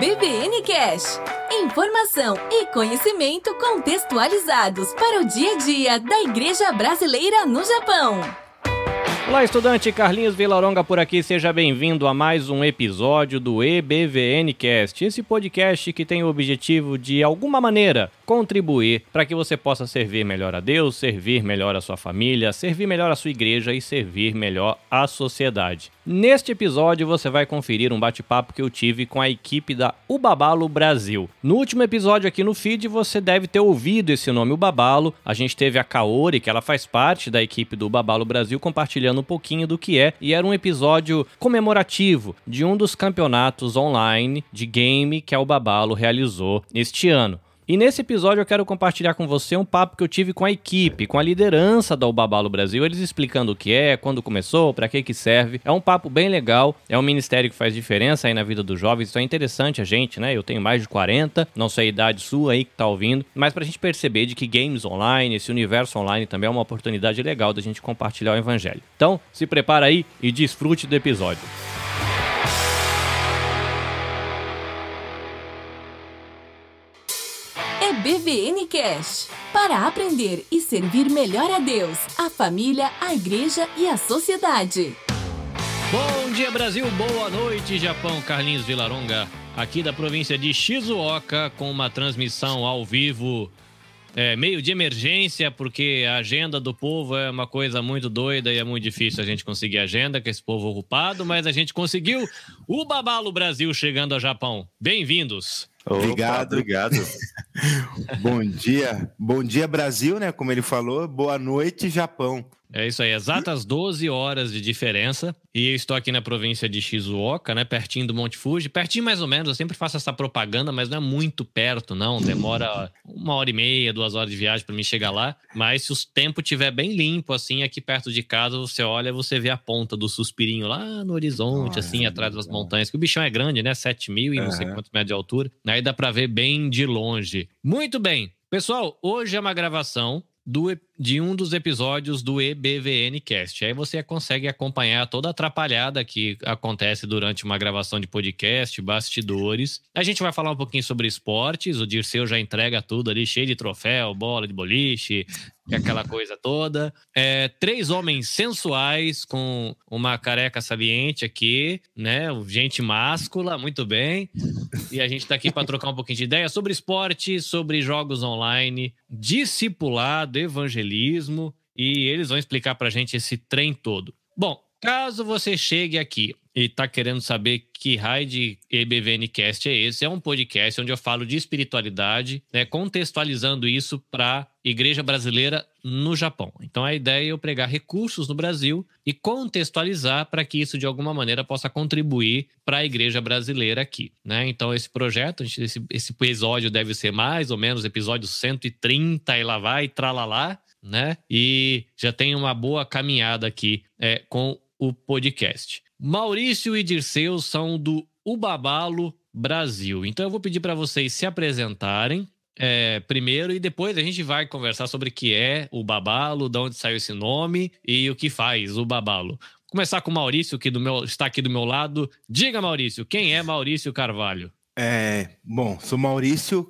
EBVN Cash. Informação e conhecimento contextualizados para o dia a dia da Igreja Brasileira no Japão. Olá, estudante Carlinhos Vilaronga por aqui, seja bem-vindo a mais um episódio do EBVN Cast, esse podcast que tem o objetivo de, de alguma maneira, contribuir para que você possa servir melhor a Deus, servir melhor a sua família, servir melhor a sua igreja e servir melhor a sociedade. Neste episódio você vai conferir um bate-papo que eu tive com a equipe da Ubabalo Brasil. No último episódio aqui no feed você deve ter ouvido esse nome Ubabalo. A gente teve a Kaori, que ela faz parte da equipe do Ubabalo Brasil, compartilhando um pouquinho do que é e era um episódio comemorativo de um dos campeonatos online de game que a Ubabalo realizou este ano. E nesse episódio eu quero compartilhar com você um papo que eu tive com a equipe, com a liderança da Ubabalo Brasil, eles explicando o que é, quando começou, para que que serve. É um papo bem legal, é um ministério que faz diferença aí na vida dos jovens, isso é interessante a gente, né? Eu tenho mais de 40, não sei a idade sua aí que tá ouvindo, mas pra gente perceber de que games online, esse universo online também é uma oportunidade legal da gente compartilhar o evangelho. Então, se prepara aí e desfrute do episódio. EBVN Cash. Para aprender e servir melhor a Deus, a família, a igreja e a sociedade. Bom dia, Brasil. Boa noite, Japão. Carlinhos Vilaronga, aqui da província de Shizuoka, com uma transmissão ao vivo, é, meio de emergência, porque a agenda do povo é uma coisa muito doida e é muito difícil a gente conseguir agenda com esse povo ocupado, mas a gente conseguiu o Babalo Brasil chegando ao Japão. Bem-vindos. Obrigado. obrigado. Bom dia. Bom dia, Brasil, né? Como ele falou. Boa noite, Japão. É isso aí, exatas 12 horas de diferença. E eu estou aqui na província de Shizuoka, né? Pertinho do Monte Fuji. Pertinho mais ou menos, eu sempre faço essa propaganda, mas não é muito perto, não. Demora uma hora e meia, duas horas de viagem para mim chegar lá. Mas se o tempo estiver bem limpo, assim, aqui perto de casa, você olha, você vê a ponta do suspirinho lá no horizonte, assim, atrás das montanhas. Que o bichão é grande, né? 7 mil e não sei quantos metros de altura. Aí dá para ver bem de longe. Muito bem. Pessoal, hoje é uma gravação do, de um dos episódios do EBVN Cast. Aí você consegue acompanhar toda a atrapalhada que acontece durante uma gravação de podcast, bastidores. A gente vai falar um pouquinho sobre esportes. O Dirceu já entrega tudo ali, cheio de troféu, bola de boliche, aquela coisa toda. É, três homens sensuais com uma careca saliente aqui, né? Gente máscula, muito bem. E a gente tá aqui para trocar um pouquinho de ideia sobre esporte, sobre jogos online, discipulado, evangelismo, e eles vão explicar pra gente esse trem todo. Bom, caso você chegue aqui e tá querendo saber que raio de EBVNcast é esse, é um podcast onde eu falo de espiritualidade, né, contextualizando isso para igreja brasileira no Japão. Então a ideia é eu pregar recursos no Brasil e contextualizar para que isso de alguma maneira possa contribuir para a igreja brasileira aqui, né? Então esse projeto, esse, esse episódio deve ser mais ou menos episódio 130 e lá vai, tralalá, né? E já tem uma boa caminhada aqui é, com o podcast. Maurício e Dirceu são do Ubabalo Brasil. Então eu vou pedir para vocês se apresentarem é, primeiro e depois a gente vai conversar sobre o que é o Babalo, de onde saiu esse nome e o que faz o Babalo. Vou começar com o Maurício, que do meu, está aqui do meu lado. Diga, Maurício, quem é Maurício Carvalho? É, bom, sou Maurício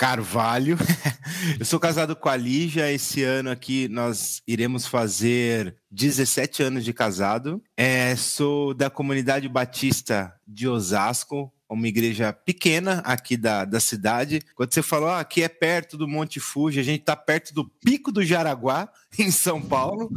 Carvalho. Eu sou casado com a Lígia. Esse ano aqui nós iremos fazer 17 anos de casado. É, sou da comunidade batista de Osasco, uma igreja pequena aqui da, da cidade. Quando você falou, ah, aqui é perto do Monte Fuji, a gente está perto do Pico do Jaraguá, em São Paulo.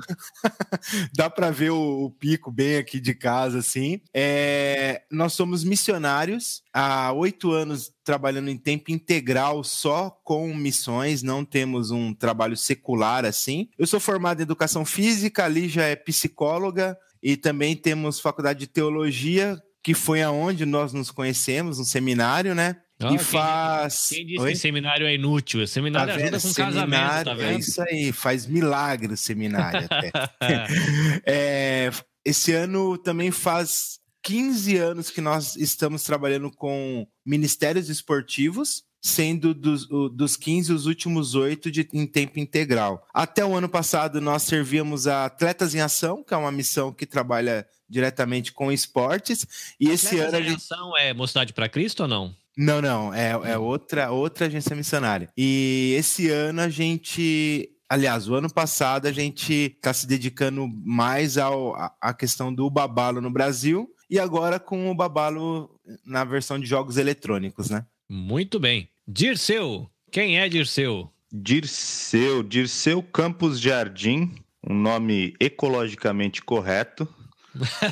Dá para ver o, o, pico bem aqui de casa, assim. É, nós somos missionários há oito anos trabalhando em tempo integral só com missões, não temos um trabalho secular assim. Eu sou formado em educação física, ali já é psicóloga e também temos faculdade de teologia que foi aonde nós nos conhecemos, um seminário, né? Ah, e quem, faz. Quem disse Oi? que seminário é inútil? Seminário tá ajuda com seminário, casamento, tá vendo? É isso aí, faz milagre o seminário até. é, esse ano também faz 15 anos que nós estamos trabalhando com ministérios esportivos sendo dos, dos 15 os últimos oito em tempo integral. Até o ano passado, nós servíamos a Atletas em Ação, que é uma missão que trabalha diretamente com esportes. E esse ano. Atletas em Ação é Mocidade para Cristo ou não? Não, não, é, é outra, outra agência missionária. E esse ano a gente Aliás, o ano passado a gente está se dedicando mais ao, à questão do babalo no Brasil e agora com o babalo na versão de jogos eletrônicos, né? Muito bem. Dirceu, quem é Dirceu? Dirceu, Dirceu Campos Jardim, um nome ecologicamente correto.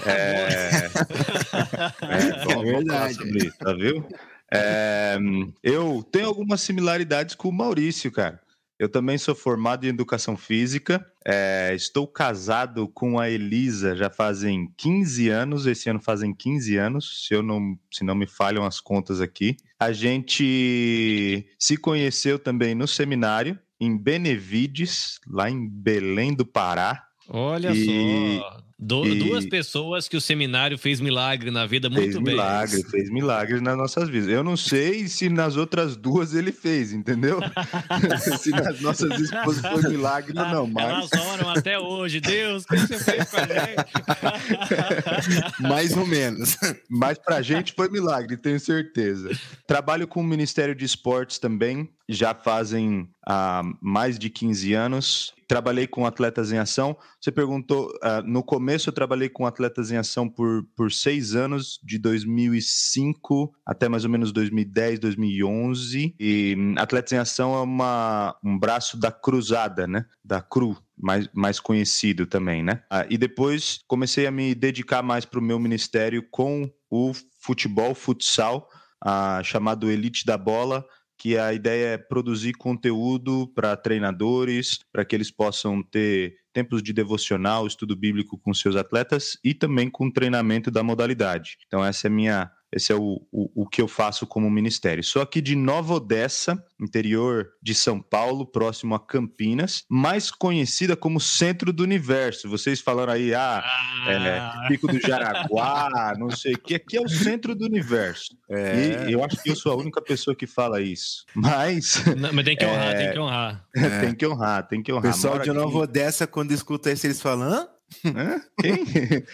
É, é, é verdade. Sobre isso, tá viu? É, eu tenho algumas similaridades com o Maurício, cara. Eu também sou formado em educação física. É, estou casado com a Elisa já fazem 15 anos. Esse ano fazem 15 anos, se, eu não, se não me falham as contas aqui. A gente se conheceu também no seminário em Benevides, lá em Belém do Pará. Olha e... só. Do, e... Duas pessoas que o seminário fez milagre na vida muito fez bem. Milagre, fez milagre nas nossas vidas. Eu não sei se nas outras duas ele fez, entendeu? se nas nossas esposas foi milagre ou não. Mas... Elas oram até hoje. Deus, o que você fez com a gente? Mais ou menos. Mas pra gente foi milagre, tenho certeza. Trabalho com o Ministério de Esportes também, já fazem há mais de 15 anos. Trabalhei com atletas em ação. Você perguntou, uh, no começo eu trabalhei com atletas em ação por, por seis anos, de 2005 até mais ou menos 2010, 2011. E Atletas em Ação é uma, um braço da Cruzada, né? Da CRU, mais, mais conhecido também, né? Uh, e depois comecei a me dedicar mais para o meu ministério com o futebol, futsal, uh, chamado Elite da Bola, que a ideia é produzir conteúdo para treinadores, para que eles possam ter tempos de devocional, estudo bíblico com seus atletas e também com treinamento da modalidade. Então essa é minha esse é o, o, o, que eu faço como ministério. Sou aqui de Nova Odessa, interior de São Paulo, próximo a Campinas, mais conhecida como centro do universo. Vocês falaram aí, ah, ah. É, Pico do Jaraguá, não sei o que. Aqui é o centro do universo. É. E eu acho que eu sou a única pessoa que fala isso. Mas. Não, mas tem que honrar, é, tem que honrar. tem que honrar, tem que honrar. O pessoal de Nova Odessa, quando escuta isso, eles falam. Hã? Quem?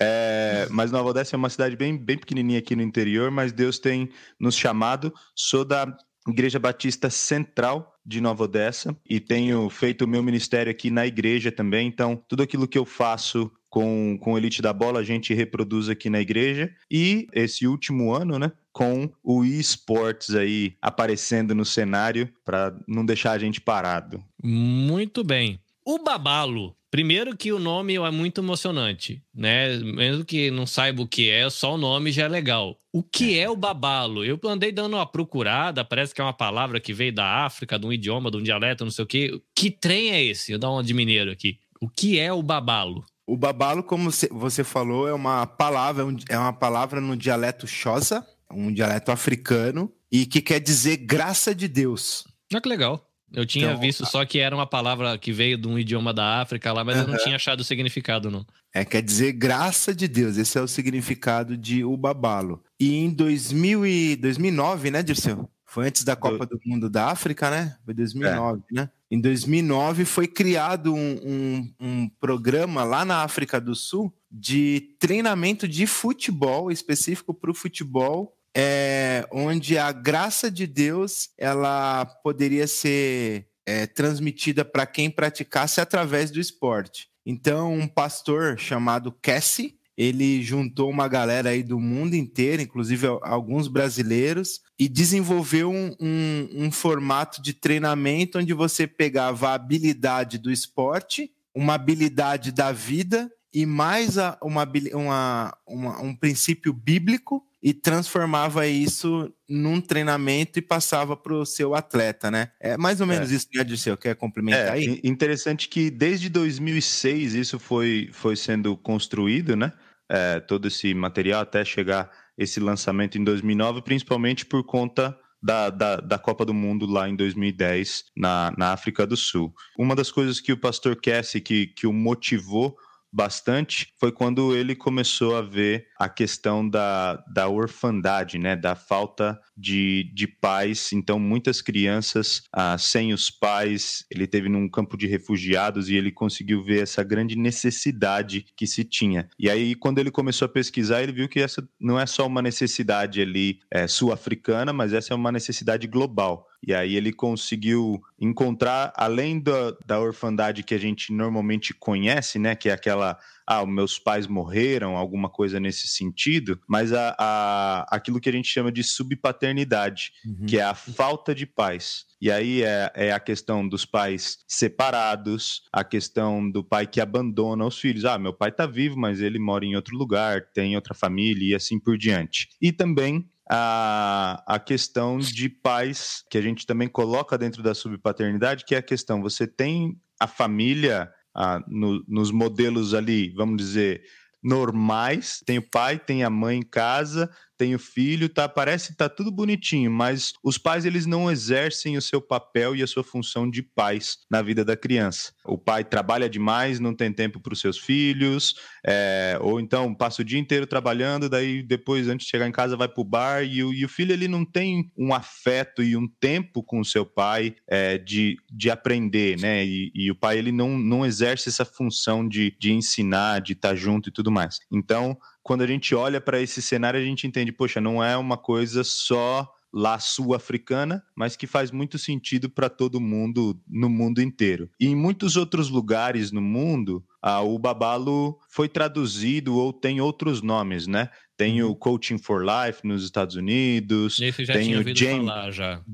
é, mas Nova Odessa é uma cidade bem, bem pequenininha aqui no interior, mas Deus tem nos chamado. Sou da Igreja Batista Central de Nova Odessa e tenho feito o meu ministério aqui na igreja também. Então, tudo aquilo que eu faço com, com Elite da Bola, a gente reproduz aqui na igreja. E esse último ano, né, com o eSports aí aparecendo no cenário para não deixar a gente parado. Muito bem. O Babalo Primeiro que o nome é muito emocionante, né? Mesmo que não saiba o que é, só o nome já é legal. O que é o babalo? Eu andei dando uma procurada, parece que é uma palavra que veio da África, de um idioma, de um dialeto, não sei o quê. Que trem é esse? Eu dar uma de mineiro aqui. O que é o babalo? O babalo, como você falou, é uma palavra, é uma palavra no dialeto Xhosa, um dialeto africano, e que quer dizer graça de Deus. Ah, que legal. Eu tinha então, visto só que era uma palavra que veio de um idioma da África lá, mas uh -huh. eu não tinha achado o significado, não. É, quer dizer graça de Deus. Esse é o significado de Ubabalo. E em 2000 e 2009, né, Dirceu? Foi antes da Copa do Mundo da África, né? Foi 2009, é. né? Em 2009 foi criado um, um, um programa lá na África do Sul de treinamento de futebol, específico para o futebol, é, onde a graça de Deus ela poderia ser é, transmitida para quem praticasse através do esporte. Então, um pastor chamado Cassie, ele juntou uma galera aí do mundo inteiro, inclusive alguns brasileiros, e desenvolveu um, um, um formato de treinamento onde você pegava a habilidade do esporte, uma habilidade da vida e mais a, uma, uma, uma, um princípio bíblico e transformava isso num treinamento e passava para o seu atleta, né? É mais ou menos é. isso, né, Dirceu? Quer complementar é, aí? Interessante que desde 2006 isso foi, foi sendo construído, né? É, todo esse material até chegar esse lançamento em 2009, principalmente por conta da, da, da, Copa do Mundo lá em 2010 na, na África do Sul. Uma das coisas que o pastor Cassie que, que o motivou bastante foi quando ele começou a ver a questão da, da orfandade, né? Da falta de, de pais. Então, muitas crianças ah, sem os pais. Ele teve num campo de refugiados e ele conseguiu ver essa grande necessidade que se tinha. E aí, quando ele começou a pesquisar, ele viu que essa não é só uma necessidade ali é, sul-africana, mas essa é uma necessidade global. E aí ele conseguiu encontrar, além da, da orfandade que a gente normalmente conhece, né? Que é aquela ah, meus pais morreram, alguma coisa nesse sentido, mas a, a, aquilo que a gente chama de subpaternidade, uhum. que é a falta de pais. E aí é, é, a questão dos pais separados, a questão do pai que abandona os filhos. Ah, meu pai está vivo, mas ele mora em outro lugar, tem outra família e assim por diante. E também a, a questão de pais, que a gente também coloca dentro da subpaternidade, que é a questão: você tem a família ah, no, nos modelos ali, vamos dizer, normais, tem o pai, tem a mãe em casa, tem o filho, tá, parece tá tudo bonitinho, mas os pais eles não exercem o seu papel e a sua função de pais na vida da criança. O pai trabalha demais, não tem tempo para os seus filhos, é, ou então passa o dia inteiro trabalhando, daí depois antes de chegar em casa vai para o bar e o, e o, filho ele não tem um afeto e um tempo com o seu pai é, de, de aprender, né? E, e, o pai ele não, não exerce essa função de, de ensinar, de estar tá junto e tudo mais. Então quando a gente olha para esse cenário, a gente entende, poxa, não é uma coisa só lá sul-africana, mas que faz muito sentido para todo mundo no mundo inteiro. E em muitos outros lugares no mundo, ah, o babalo foi traduzido ou tem outros nomes, né? Tem o uhum. Coaching for Life nos Estados Unidos, tem o Jam,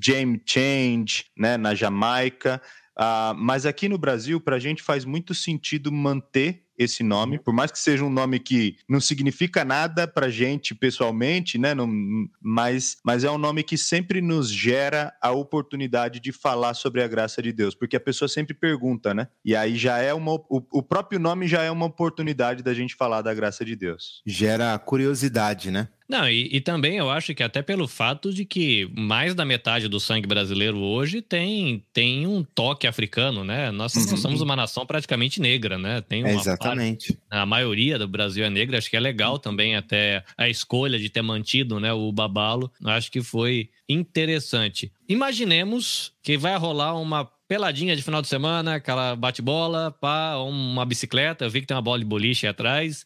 Jam Change né, na Jamaica. Ah, mas aqui no Brasil, para a gente faz muito sentido manter esse nome, por mais que seja um nome que não significa nada para gente pessoalmente, né? Não, mas, mas é um nome que sempre nos gera a oportunidade de falar sobre a graça de Deus, porque a pessoa sempre pergunta, né? E aí já é uma. O, o próprio nome já é uma oportunidade da gente falar da graça de Deus. Gera curiosidade, né? Não, e, e, também eu acho que até pelo fato de que mais da metade do sangue brasileiro hoje tem, tem um toque africano, né? Nós, uhum. nós somos uma nação praticamente negra, né? Tem uma Exatamente. Parte, a maioria do Brasil é negra, acho que é legal também até a escolha de ter mantido né, o babalo. Acho que foi interessante. Imaginemos que vai rolar uma peladinha de final de semana, aquela bate-bola, pá, uma bicicleta. Eu vi que tem uma bola de boliche atrás.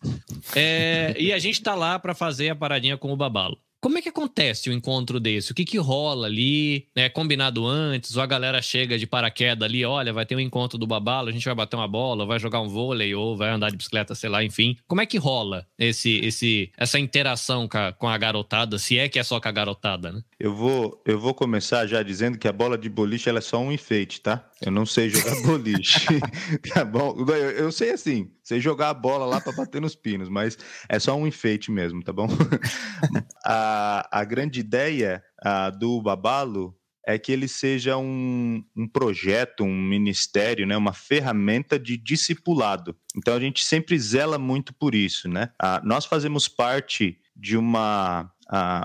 É, e a gente tá lá para fazer a paradinha com o babalo. Como é que acontece o encontro desse? O que que rola ali? É combinado antes? Ou a galera chega de paraquedas ali, olha, vai ter um encontro do babalo, a gente vai bater uma bola, vai jogar um vôlei, ou vai andar de bicicleta, sei lá, enfim. Como é que rola esse, esse, essa interação com a, com a garotada, se é que é só com a garotada, né? Eu vou, eu vou começar já dizendo que a bola de boliche ela é só um enfeite, tá? Eu não sei jogar boliche. tá bom? Eu, eu, sei assim, sei jogar a bola lá para bater nos pinos, mas é só um enfeite mesmo, tá bom? a, a grande ideia a, do Babalo é que ele seja um, um projeto, um ministério, né, uma ferramenta de discipulado. Então a gente sempre zela muito por isso, né? nós fazemos parte de uma,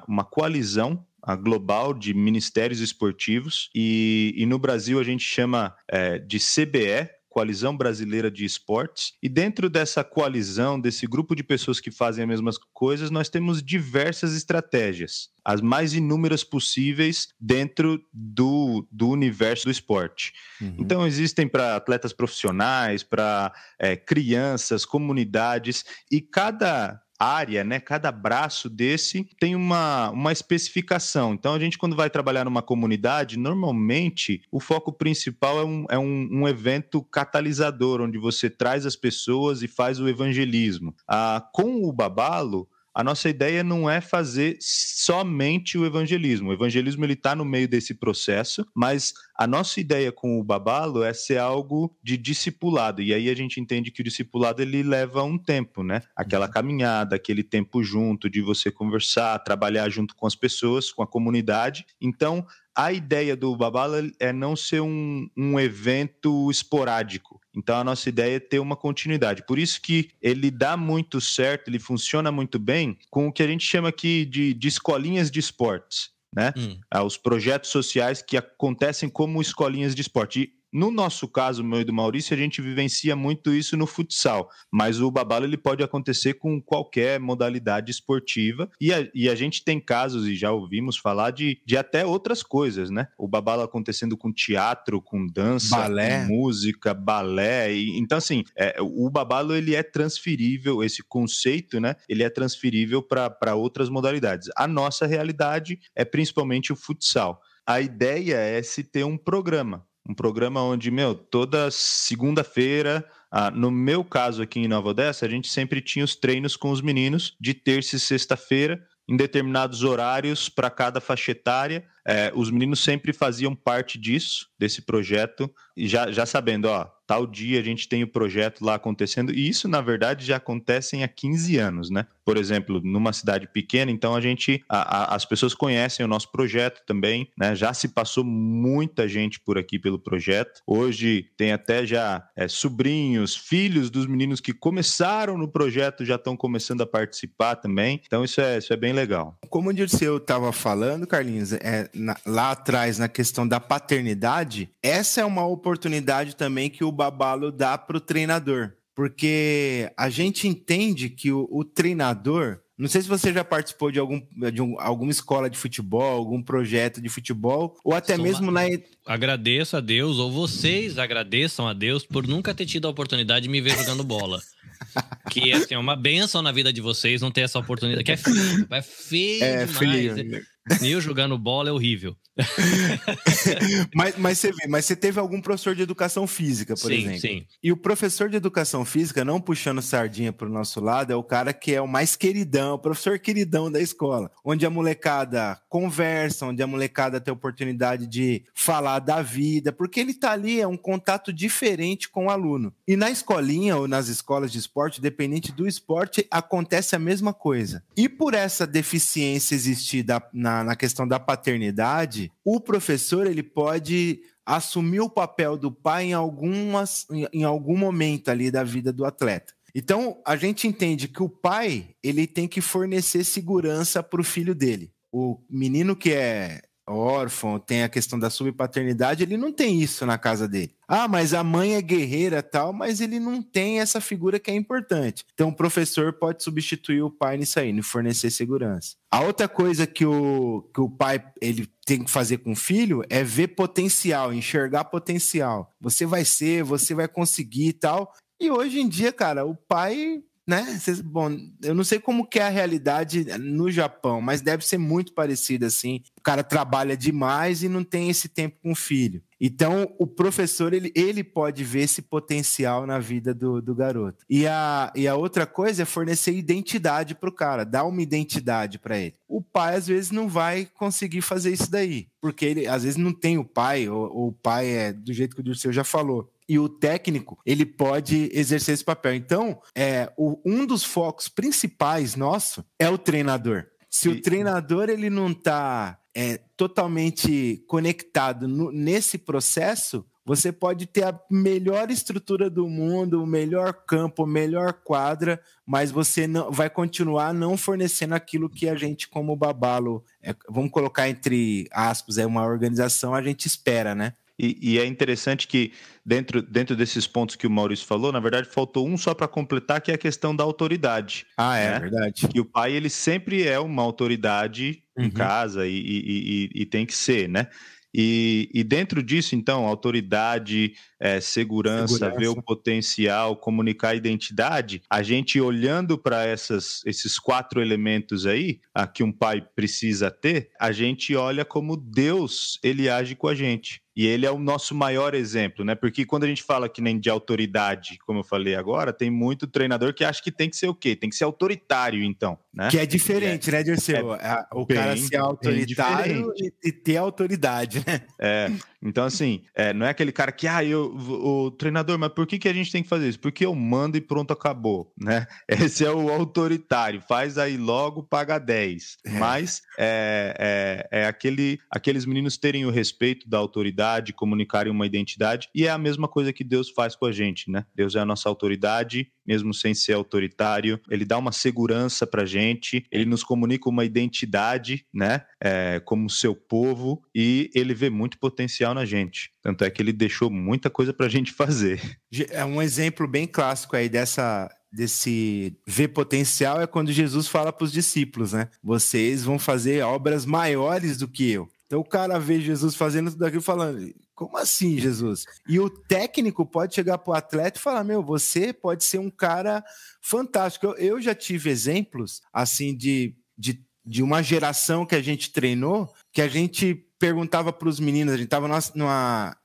uma coalizão a global de ministérios esportivos e, e no Brasil a gente chama é, de CBE, Coalizão Brasileira de Esportes, e dentro dessa coalizão, desse grupo de pessoas que fazem as mesmas coisas, nós temos diversas estratégias, as mais inúmeras possíveis dentro do, do universo do esporte. Uhum. Então, existem para atletas profissionais, para é, crianças, comunidades, e cada área, né, cada braço desse tem uma, uma especificação. Então, a gente, quando vai trabalhar numa comunidade, normalmente o foco principal é um, é um, um evento catalisador, onde você traz as pessoas e faz o evangelismo. Ah, com o Babalo, a nossa ideia não é fazer somente o evangelismo. O evangelismo ele está no meio desse processo, mas a nossa ideia com o babalo é ser algo de discipulado. E aí a gente entende que o discipulado ele leva um tempo, né? Aquela uhum. caminhada, aquele tempo junto de você conversar, trabalhar junto com as pessoas, com a comunidade. Então a ideia do Babala é não ser um, um evento esporádico. Então a nossa ideia é ter uma continuidade. Por isso que ele dá muito certo, ele funciona muito bem com o que a gente chama aqui de, de escolinhas de esportes. Né? Hum. Ah, os projetos sociais que acontecem como escolinhas de esporte. No nosso caso, meu e do Maurício, a gente vivencia muito isso no futsal, mas o babalo ele pode acontecer com qualquer modalidade esportiva e a, e a gente tem casos, e já ouvimos falar, de, de até outras coisas, né? O babalo acontecendo com teatro, com dança, balé. com música, balé. E, então, assim, é, o babalo ele é transferível, esse conceito, né? Ele é transferível para outras modalidades. A nossa realidade é principalmente o futsal. A ideia é se ter um programa, um programa onde, meu, toda segunda-feira, ah, no meu caso aqui em Nova Odessa, a gente sempre tinha os treinos com os meninos de terça e sexta-feira, em determinados horários para cada faixa etária. É, os meninos sempre faziam parte disso, desse projeto, e já, já sabendo, ó, tal dia a gente tem o projeto lá acontecendo, e isso, na verdade, já acontece há 15 anos, né? Por exemplo, numa cidade pequena, então a gente, a, a, as pessoas conhecem o nosso projeto também, né? Já se passou muita gente por aqui pelo projeto. Hoje tem até já é, sobrinhos, filhos dos meninos que começaram no projeto já estão começando a participar também. Então isso é, isso é bem legal. Como o Dirceu estava falando, Carlinhos, é, na, lá atrás na questão da paternidade, essa é uma oportunidade também que o babalo dá para o treinador. Porque a gente entende que o, o, treinador. Não sei se você já participou de, algum, de um, alguma escola de futebol, algum projeto de futebol, ou até Sou mesmo uma... na. Agradeço a Deus, ou vocês agradeçam a Deus por nunca ter tido a oportunidade de me ver jogando bola. que assim, é uma benção na vida de vocês não ter essa oportunidade. Que é feio, é feio é, demais. Feio. Eu jogando bola é horrível. mas, mas você vê, mas você teve algum professor de educação física, por sim, exemplo. Sim. E o professor de educação física, não puxando sardinha para o nosso lado, é o cara que é o mais queridão, o professor queridão da escola, onde a molecada conversa, onde a molecada tem a oportunidade de falar da vida, porque ele está ali, é um contato diferente com o aluno. E na escolinha ou nas escolas de esporte, dependente do esporte, acontece a mesma coisa. E por essa deficiência existir da, na, na questão da paternidade, o professor ele pode assumir o papel do pai em, algumas, em algum momento ali da vida do atleta. Então, a gente entende que o pai ele tem que fornecer segurança para o filho dele. O menino que é órfão, tem a questão da subpaternidade, ele não tem isso na casa dele. Ah, mas a mãe é guerreira tal, mas ele não tem essa figura que é importante. Então o professor pode substituir o pai nisso aí, no fornecer segurança. A outra coisa que o, que o pai ele tem que fazer com o filho é ver potencial, enxergar potencial. Você vai ser, você vai conseguir e tal. E hoje em dia, cara, o pai né? Bom, eu não sei como que é a realidade no Japão, mas deve ser muito parecida assim. O cara trabalha demais e não tem esse tempo com o filho. Então, o professor, ele, ele pode ver esse potencial na vida do, do garoto. E a, e a outra coisa é fornecer identidade para o cara, dar uma identidade para ele. O pai, às vezes, não vai conseguir fazer isso daí, porque ele, às vezes, não tem o pai, ou, ou o pai é do jeito que o Dirceu já falou e o técnico ele pode exercer esse papel. Então, é, o, um dos focos principais nosso é o treinador. Se o treinador ele não está é, totalmente conectado no, nesse processo, você pode ter a melhor estrutura do mundo, o melhor campo, a melhor quadra, mas você não vai continuar não fornecendo aquilo que a gente, como Babalo, é, vamos colocar entre aspas, é uma organização, a gente espera, né? E, e, é interessante que, dentro, dentro desses pontos que o Maurício falou, na verdade, faltou um só para completar, que é a questão da autoridade. Ah, é né? verdade. Que o pai, ele sempre é uma autoridade uhum. em casa e, e, e, tem que ser, né? E, dentro disso, então, autoridade, é, segurança, segurança, ver o potencial, comunicar a identidade, a gente olhando para esses quatro elementos aí, a que um pai precisa ter, a gente olha como Deus ele age com a gente. E ele é o nosso maior exemplo, né? Porque quando a gente fala que nem de autoridade, como eu falei agora, tem muito treinador que acha que tem que ser o quê? Tem que ser autoritário, então, né? Que é diferente, é, né, Dirceu? É, o bem, cara ser autoritário e, e, ter autoridade, né? É, então assim, é, não é aquele cara que, ah, eu, o treinador, mas por que, que a gente tem que fazer isso? Porque eu mando e pronto, acabou, né? Esse é o autoritário, faz aí logo, paga 10. É. Mas é, é, é aquele, aqueles meninos terem o respeito da autoridade autoridade, comunicarem uma identidade, e é a mesma coisa que Deus faz com a gente, né? Deus é a nossa autoridade, mesmo sem ser autoritário. Ele dá uma segurança para gente, ele nos comunica uma identidade, né, é, como seu povo, e ele vê muito potencial na gente. Tanto é que ele deixou muita coisa para a gente fazer. É um exemplo bem clássico aí dessa desse ver potencial é quando Jesus fala para os discípulos, né? Vocês vão fazer obras maiores do que eu. Então o cara vê Jesus fazendo tudo aquilo falando, como assim, Jesus? E o técnico pode chegar para o atleta e falar: Meu, você pode ser um cara fantástico. Eu, eu já tive exemplos assim de, de, de uma geração que a gente treinou, que a gente perguntava para os meninos, a gente estava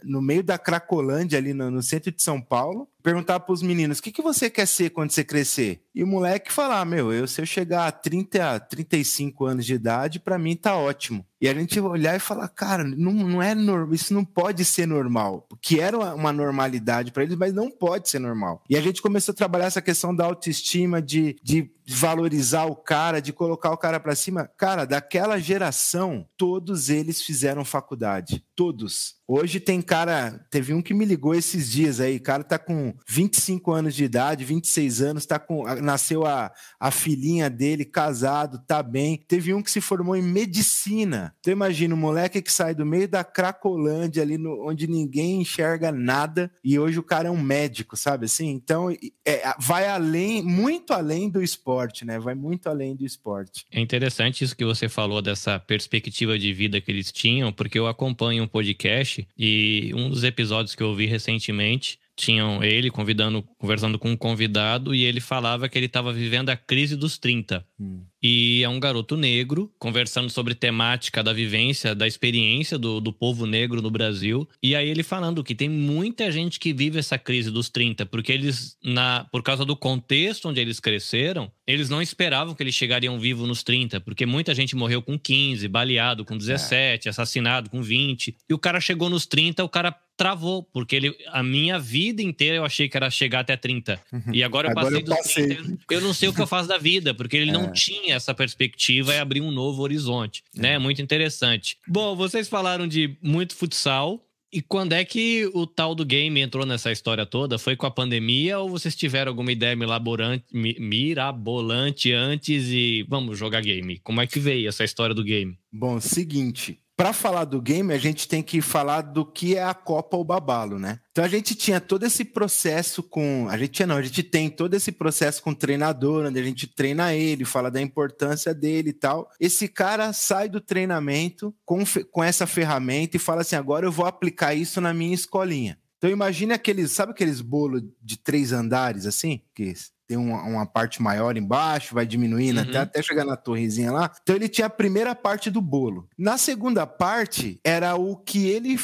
no meio da Cracolândia, ali no, no, centro de São Paulo, perguntava para os meninos, o que, que você quer ser quando você crescer? E o moleque falar, meu, eu, se eu chegar a 30, 35 anos de idade, para mim tá ótimo. E a gente olhar e falar, cara, não, não é normal, isso não pode ser normal. Que era uma normalidade para eles, mas não pode ser normal. E a gente começou a trabalhar essa questão da autoestima, de, de valorizar o cara, de colocar o cara para cima. Cara, daquela geração, todos eles fizeram faculdade. Todos. Hoje tem cara, teve um que me ligou esses dias aí, o cara tá com 25 anos de idade, 26 anos, tá com nasceu a, a filhinha dele, casado, tá bem. Teve um que se formou em medicina. Então imagina um moleque que sai do meio da Cracolândia ali no, onde ninguém enxerga nada e hoje o cara é um médico, sabe assim? Então é, vai além, muito além do esporte, né? Vai muito além do esporte. É interessante isso que você falou dessa perspectiva de vida que eles tinham, porque eu acompanho um podcast e um dos episódios que eu vi recentemente tinham ele convidando, conversando com um convidado e ele falava que ele estava vivendo a crise dos 30. Hum. E é um garoto negro conversando sobre temática da vivência, da experiência do, do povo negro no Brasil. E aí ele falando que tem muita gente que vive essa crise dos 30, porque eles, na, por causa do contexto onde eles cresceram, eles não esperavam que eles chegariam vivos nos 30, porque muita gente morreu com 15, baleado com 17, é. assassinado com 20. E o cara chegou nos 30, o cara travou, porque ele, a minha vida inteira eu achei que era chegar até 30. Uhum. E agora eu agora passei eu dos passei. 30. Eu não sei o que eu faço da vida, porque ele é. não tinha essa perspectiva e abrir um novo horizonte, é. né? Muito interessante. Bom, vocês falaram de muito futsal. E quando é que o tal do game entrou nessa história toda? Foi com a pandemia ou vocês tiveram alguma ideia mirabolante antes e vamos jogar game? Como é que veio essa história do game? Bom, seguinte, para falar do game, a gente tem que falar do que é a Copa ou Babalo, né? Então a gente tinha todo esse processo com. A gente tinha, não, a gente tem todo esse processo com o treinador, onde a gente treina ele, fala da importância dele e tal. Esse cara sai do treinamento com, com essa ferramenta e fala assim: agora eu vou aplicar isso na minha escolinha. Então imagine aqueles, sabe aqueles bolos de três andares assim? Que tem uma, uma, parte maior embaixo, vai diminuindo uhum. até, até chegar na torrezinha lá. Então ele tinha a primeira parte do bolo. Na segunda parte, era o que ele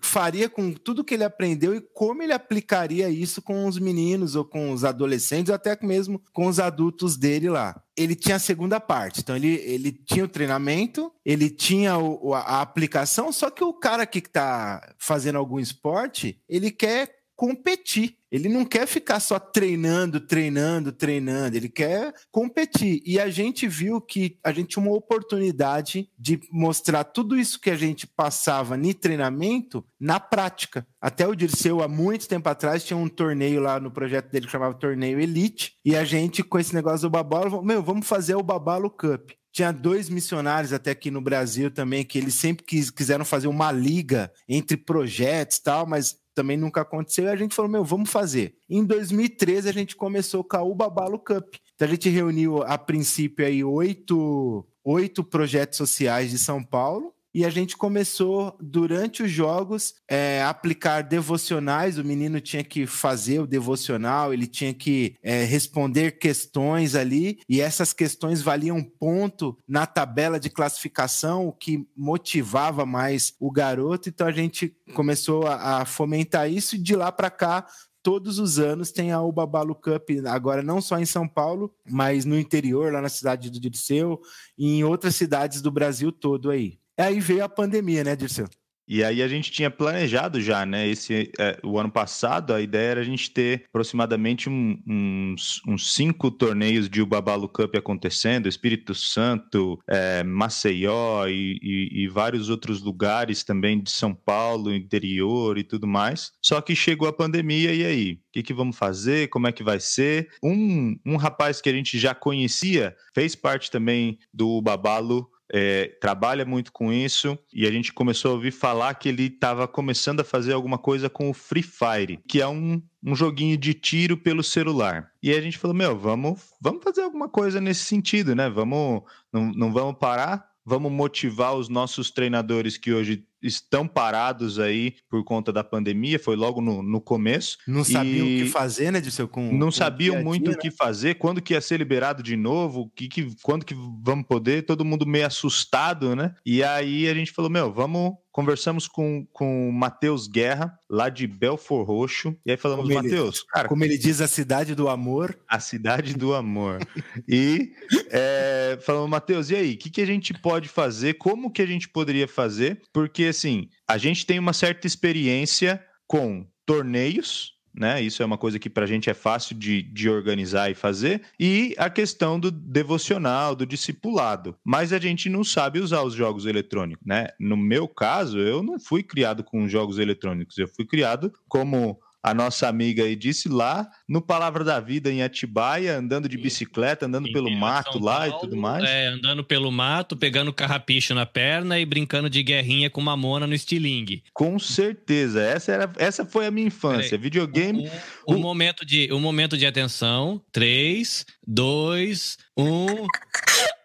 faria com tudo que ele aprendeu e como ele aplicaria isso com os meninos ou com os adolescentes, ou até mesmo com os adultos dele lá. Ele tinha a segunda parte, então ele, ele tinha o treinamento, ele tinha o, a, a aplicação, só que o cara que está fazendo algum esporte, ele quer competir. Ele não quer ficar só treinando, treinando, treinando, ele quer competir. E a gente viu que a gente tinha uma oportunidade de mostrar tudo isso que a gente passava no treinamento na prática. Até o Dirceu, há muito tempo atrás, tinha um torneio lá no projeto dele que chamava Torneio Elite, e a gente, com esse negócio do Babalo, meu, vamos fazer o Babalo Cup. Tinha dois missionários até aqui no Brasil também, que eles sempre quis, quiseram fazer uma liga entre projetos e tal, mas também nunca aconteceu, e a gente falou, meu, vamos fazer. Em 2013, a gente começou com a Ubabalo Cup. Então, a gente reuniu, a princípio, aí, oito, oito projetos sociais de São Paulo, e a gente começou durante os jogos é, aplicar devocionais. O menino tinha que fazer o devocional, ele tinha que é, responder questões ali, e essas questões valiam ponto na tabela de classificação, o que motivava mais o garoto. Então a gente começou a, a fomentar isso, e de lá para cá todos os anos tem a Ubabalu Cup, agora não só em São Paulo, mas no interior, lá na cidade do Dirceu e em outras cidades do Brasil todo aí. Aí veio a pandemia, né, Dirceu? E aí a gente tinha planejado já, né? Esse, é, o ano passado, a ideia era a gente ter aproximadamente um, uns, uns cinco torneios de Ubabalu Cup acontecendo, Espírito Santo, é, Maceió e, e, e, vários outros lugares também de São Paulo, interior e tudo mais. Só que chegou a pandemia e aí? O que, que vamos fazer? Como é que vai ser? Um, um rapaz que a gente já conhecia fez parte também do Babalo é, trabalha muito com isso e a gente começou a ouvir falar que ele estava começando a fazer alguma coisa com o Free Fire, que é um, um joguinho de tiro pelo celular. E a gente falou: Meu, vamos, vamos fazer alguma coisa nesse sentido, né? Vamos, não, não vamos parar, vamos motivar os nossos treinadores que hoje estão parados aí por conta da pandemia, foi logo no, no começo. Não sabiam o que fazer, né, Disseu? Com, não com sabiam dia muito dia, o que né? fazer, quando que ia ser liberado de novo, que, que, quando que vamos poder, todo mundo meio assustado, né? E aí a gente falou, meu, vamos conversamos com, com o Matheus Guerra, lá de Belfor Roxo, e aí falamos, Matheus, cara... Como ele diz, a cidade do amor. A cidade do amor. e é, falamos, Matheus, e aí, o que, que a gente pode fazer, como que a gente poderia fazer? Porque, assim, a gente tem uma certa experiência com torneios, né? Isso é uma coisa que para a gente é fácil de, de organizar e fazer. E a questão do devocional, do discipulado. Mas a gente não sabe usar os jogos eletrônicos, né? No meu caso, eu não fui criado com jogos eletrônicos. Eu fui criado como a nossa amiga aí disse lá no Palavra da Vida em Atibaia, andando de bicicleta, andando pelo mato lá e tudo mais. É, andando pelo mato, pegando carrapicho na perna e brincando de guerrinha com mamona no estilingue. Com certeza, essa, era, essa foi a minha infância. Videogame. Um, um, um, momento de, um momento de atenção. Três, dois, um.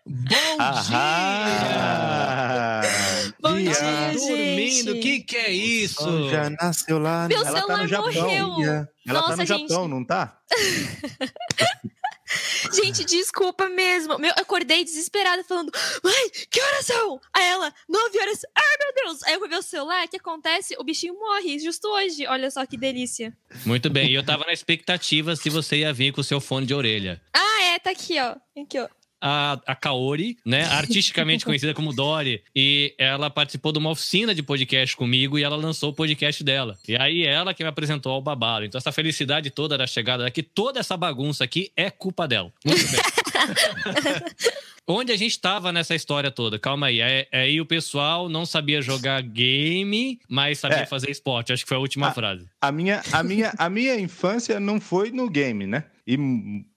Bom Ahá. dia! Bom dia, dia dormindo, o que, que é isso? Já nasceu lá. Meu ela celular tá no Japão. morreu. Ela Nossa, tá no gente. Japão, não tá? Gente, desculpa mesmo. Eu acordei desesperada falando: Mãe, que horas são? Aí ela, nove horas. Ai, meu Deus. Aí eu vou ver o celular, o que acontece? O bichinho morre justo hoje. Olha só que delícia. Muito bem. E eu tava na expectativa se você ia vir com o seu fone de orelha. Ah, é, tá aqui, ó. Aqui, ó a, a Kaori, né? Artisticamente conhecida como Dory. E ela participou de uma oficina de podcast comigo e ela lançou o podcast dela. E aí ela que me apresentou ao babalo. Então essa felicidade toda da chegada aqui, toda essa bagunça aqui é culpa dela. Muito bem. Onde a gente estava nessa história toda? Calma aí. É, é, aí o pessoal não sabia jogar game, mas sabia é. fazer esporte. Acho que foi a última a, frase. A minha, a, minha, a minha infância não foi no game, né? E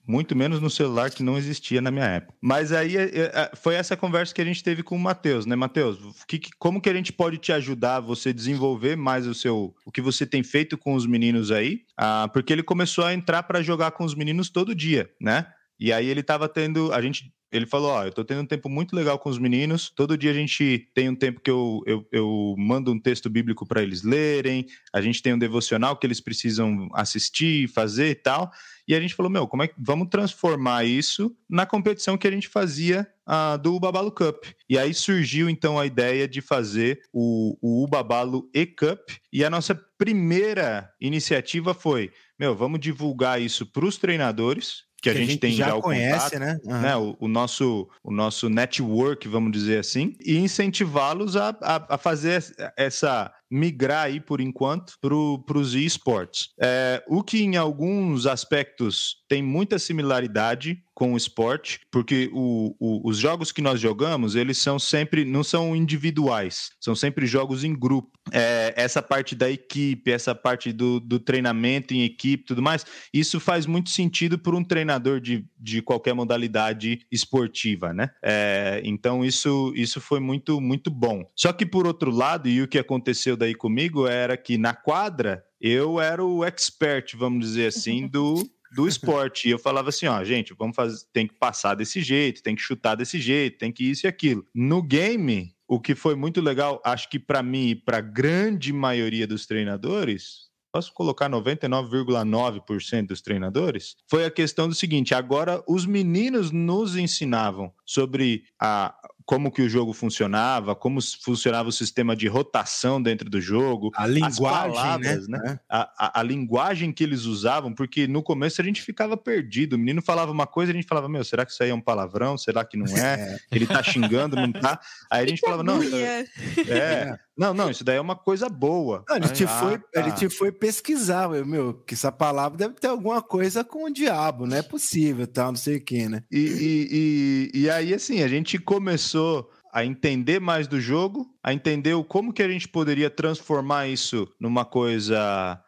muito menos no celular que não existia na minha época. Mas aí é, é, é, foi essa conversa que a gente teve com o Matheus, né, Matheus? Que, como que a gente pode te ajudar você desenvolver mais o seu o que você tem feito com os meninos aí? Ah, porque ele começou a entrar para jogar com os meninos todo dia, né? E aí ele estava tendo, a gente ele falou: Ó, eu tô tendo um tempo muito legal com os meninos. Todo dia a gente tem um tempo que eu, eu, eu mando um texto bíblico para eles lerem, a gente tem um devocional que eles precisam assistir, fazer e tal. E a gente falou: Meu, como é que vamos transformar isso na competição que a gente fazia uh, do Ubabalo Cup? E aí surgiu então a ideia de fazer o, o Ubabalo E-Cup. E a nossa primeira iniciativa foi: Meu, vamos divulgar isso para os treinadores que, a, gente, a gente tem já, já o conhece, contato, né? Uhum. né? O, o, nosso, o nosso network, vamos dizer assim, e incentivá-los a, a, a, fazer essa migrar aí por enquanto para os esportes. É, o que em alguns aspectos tem muita similaridade com o esporte, porque o, o, os jogos que nós jogamos, eles são sempre, não são individuais, são sempre jogos em grupo. É, essa parte da equipe, essa parte do, do treinamento em equipe tudo mais, isso faz muito sentido para um treinador de, de qualquer modalidade esportiva, né? É, então isso, isso foi muito, muito bom. Só que por outro lado, e o que aconteceu daí comigo era que na quadra eu era o expert, vamos dizer assim, do do esporte. E eu falava assim, ó, gente, vamos fazer, tem que passar desse jeito, tem que chutar desse jeito, tem que isso e aquilo. No game, o que foi muito legal, acho que para mim e para grande maioria dos treinadores, posso colocar 99,9% dos treinadores, foi a questão do seguinte: agora os meninos nos ensinavam sobre a, como que o jogo funcionava, como funcionava o sistema de rotação dentro do jogo, a linguagem, palavras, né? né? A, a, a, linguagem que eles usavam, porque no começo a gente ficava perdido. O menino falava uma coisa, a gente falava, meu, será que isso aí é um palavrão? Será que não é? é. Ele tá xingando, não tá? Aí a gente falava, não, é, é Não, não, isso daí é uma coisa boa. Não, a gente, Ah, foi, tá. a gente foi pesquisar, eu, meu, que essa palavra deve ter alguma coisa com o diabo, não é possível, tal, não sei o que, né? E, e, e, e aí, assim, a gente começou a entender mais do jogo, a entender como que a gente poderia transformar isso numa coisa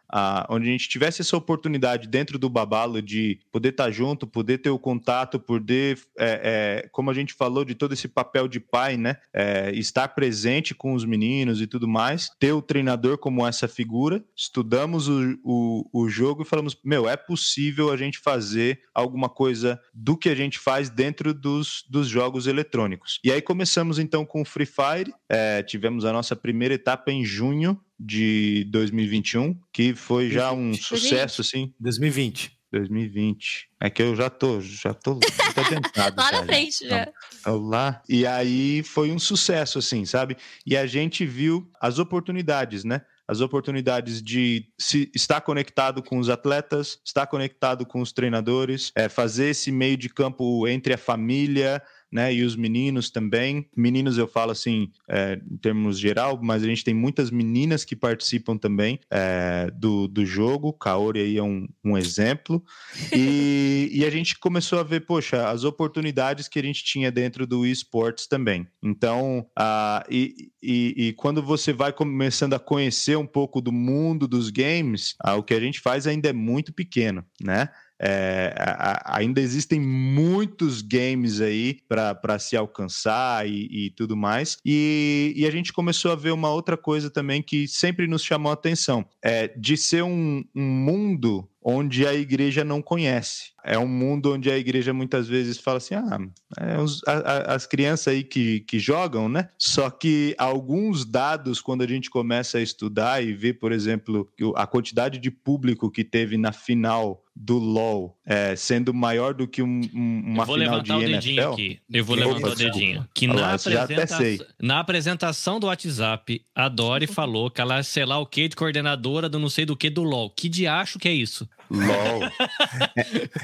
onde a gente tivesse essa oportunidade dentro do Babalo de poder estar junto, poder ter o contato, poder, é, é, como a gente falou, de todo esse papel de pai, né? É, estar presente com os meninos e tudo mais, ter o treinador como essa figura, estudamos o, o, o jogo e falamos, meu, é possível a gente fazer alguma coisa do que a gente faz dentro dos, dos jogos eletrônicos. E aí começamos então com o Free Fire, é, tivemos a nossa primeira etapa em junho de 2021, que foi já um sucesso, assim, 2020. 2020. É que eu já tô, já tô. Lá já, na frente já. Então, lá. E aí foi um sucesso, assim, sabe? E a gente viu as oportunidades, né? As oportunidades de se estar conectado com os atletas, estar conectado com os treinadores, é, fazer esse meio de campo entre a família, né, e os meninos também. Meninos eu falo assim, é, em termos geral, mas a gente tem muitas meninas que participam também é, do, do jogo. Kaori aí é um, um exemplo. E, e a gente começou a ver, poxa, as oportunidades que a gente tinha dentro do esportes também. Então, ah, e, e, e quando você vai começando a conhecer um pouco do mundo dos games, ah, o que a gente faz ainda é muito pequeno, né? É, a- ainda existem muitos games aí para se alcançar e, e tudo mais. E, e a gente começou a ver uma outra coisa também que sempre nos chamou a atenção: é de ser um, um mundo onde a igreja não conhece. É um mundo onde a igreja muitas vezes fala assim: ah, é os- a- a- as crianças aí que, que jogam, né? Só que alguns dados, quando a gente começa a estudar e ver, por exemplo, a quantidade de público que teve na final do LoL é, sendo maior do que um- um- uma eu vou final de levantar o dedinho NFL. aqui. Eu vou Opa, levantar o desculpa. dedinho. Que Olha na, lá, isso já até apresenta- sei. na apresentação do WhatsApp, a Dori falou que ela é sei lá o que de coordenadora do não sei do que do LOL. Que diacho que é isso? LoL.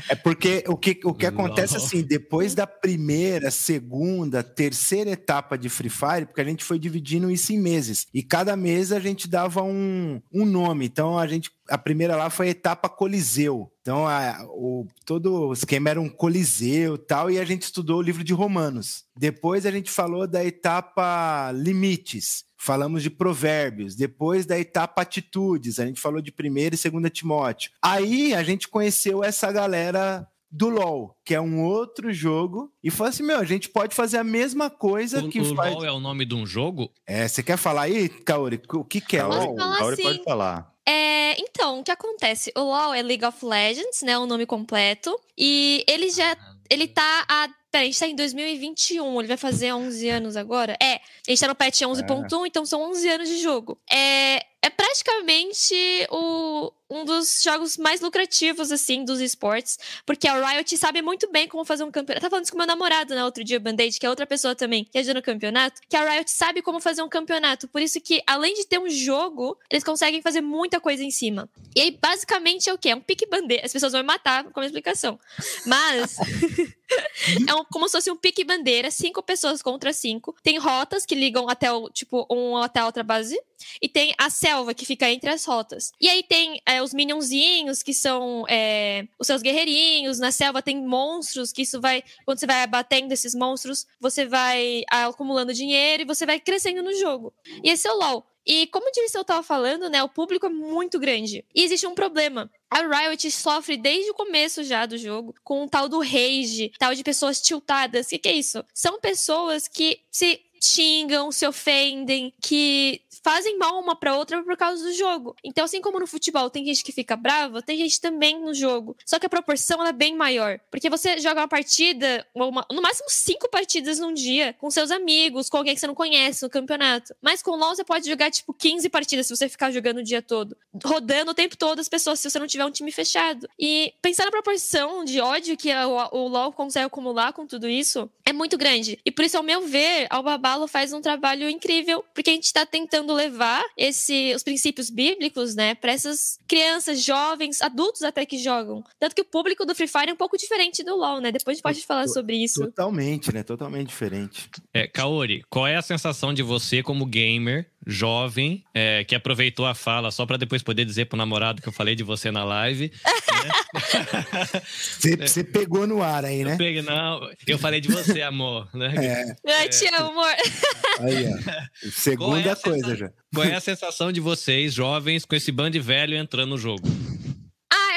É porque o que, o que acontece Não. assim, depois da primeira, segunda, terceira etapa de Free Fire, porque a gente foi dividindo isso em meses. E cada mês a gente dava um, um nome. Então a gente. A primeira lá foi a etapa Coliseu. Então a- o, todo o esquema era um Coliseu e tal, e a gente estudou o livro de Romanos. Depois a gente falou da etapa Limites. Falamos de provérbios. Depois da etapa atitudes, a gente falou de primeira e segunda Timóteo. Aí a gente conheceu essa galera do LoL, que é um outro jogo, e falou assim: meu, a gente pode fazer a mesma coisa O, que o faz. LOL é o nome de um jogo? É, você quer falar aí, Kaori? O que, que é Kaori, LoL? falar Kaori assim. pode falar. É, então, o que acontece? O LoL é League of Legends, né? O nome completo. E ele já. Ele tá a. Pera, a gente tá em 2021, ele vai fazer 11 anos agora? É, a gente tá no patch 11.1, então são 11 anos de jogo. É, é praticamente o, um dos jogos mais lucrativos, assim, dos esportes, porque a Riot sabe muito bem como fazer um campeonato. Tava falando isso com meu namorado, né, outro dia, Band-Aid, que é outra pessoa também, que ajuda no campeonato, que a Riot sabe como fazer um campeonato, por isso que, além de ter um jogo, eles conseguem fazer muita coisa em cima. E aí, basicamente, é o quê? É um pique-bandeira. As pessoas vão me matar com a explicação. Mas... É um- como se fosse um pique bandeira, cinco pessoas contra cinco. Tem rotas que ligam até o, tipo, um até a outra base. E tem a selva que fica entre as rotas. E aí tem é, os minionzinhos, que são é, os seus guerreirinhos. Na selva tem monstros, que isso vai. Quando você vai abatendo esses monstros, você vai acumulando dinheiro e você vai crescendo no jogo. E esse é o LOL. E como o Dirceu tava falando, né, o público é muito grande. E existe um problema. A Riot sofre desde o começo já do jogo com um tal do rage, tal de pessoas tiltadas. O que, que é isso? São pessoas que se xingam, se ofendem, que fazem mal uma pra outra por causa do jogo. Então, assim como no futebol tem gente que fica brava, tem gente também no jogo. Só que a proporção é bem maior. Porque você joga uma partida, uma- no máximo cinco partidas num dia, com seus amigos, com alguém que você não conhece no campeonato. Mas com LoL você pode jogar, tipo, 15 partidas se você ficar jogando o dia todo. Rodando o tempo todo as pessoas, se você não tiver um time fechado. E pensar na proporção de ódio que o, o LoL consegue acumular com tudo isso, é muito grande. E por isso, ao meu ver, a Babalo faz um trabalho incrível, porque a gente tá tentando levar esse, os princípios bíblicos, né, pra essas crianças, jovens, adultos até que jogam. Tanto que o público do Free Fire é um pouco diferente do LoL, né? Depois a gente pode falar sobre isso. Totalmente, né? Totalmente diferente. É, Kaori, qual é a sensação de você como gamer jovem, é, que aproveitou a fala só para depois poder dizer pro namorado que eu falei de você na live. Você né? pegou no ar aí, né? Eu peguei, não, eu falei de você, amor. Né? É. Eu te amo, amor. Aí, ó. Segunda é coisa já. Qual é a sensação de vocês, jovens, com esse bando velho entrando no jogo?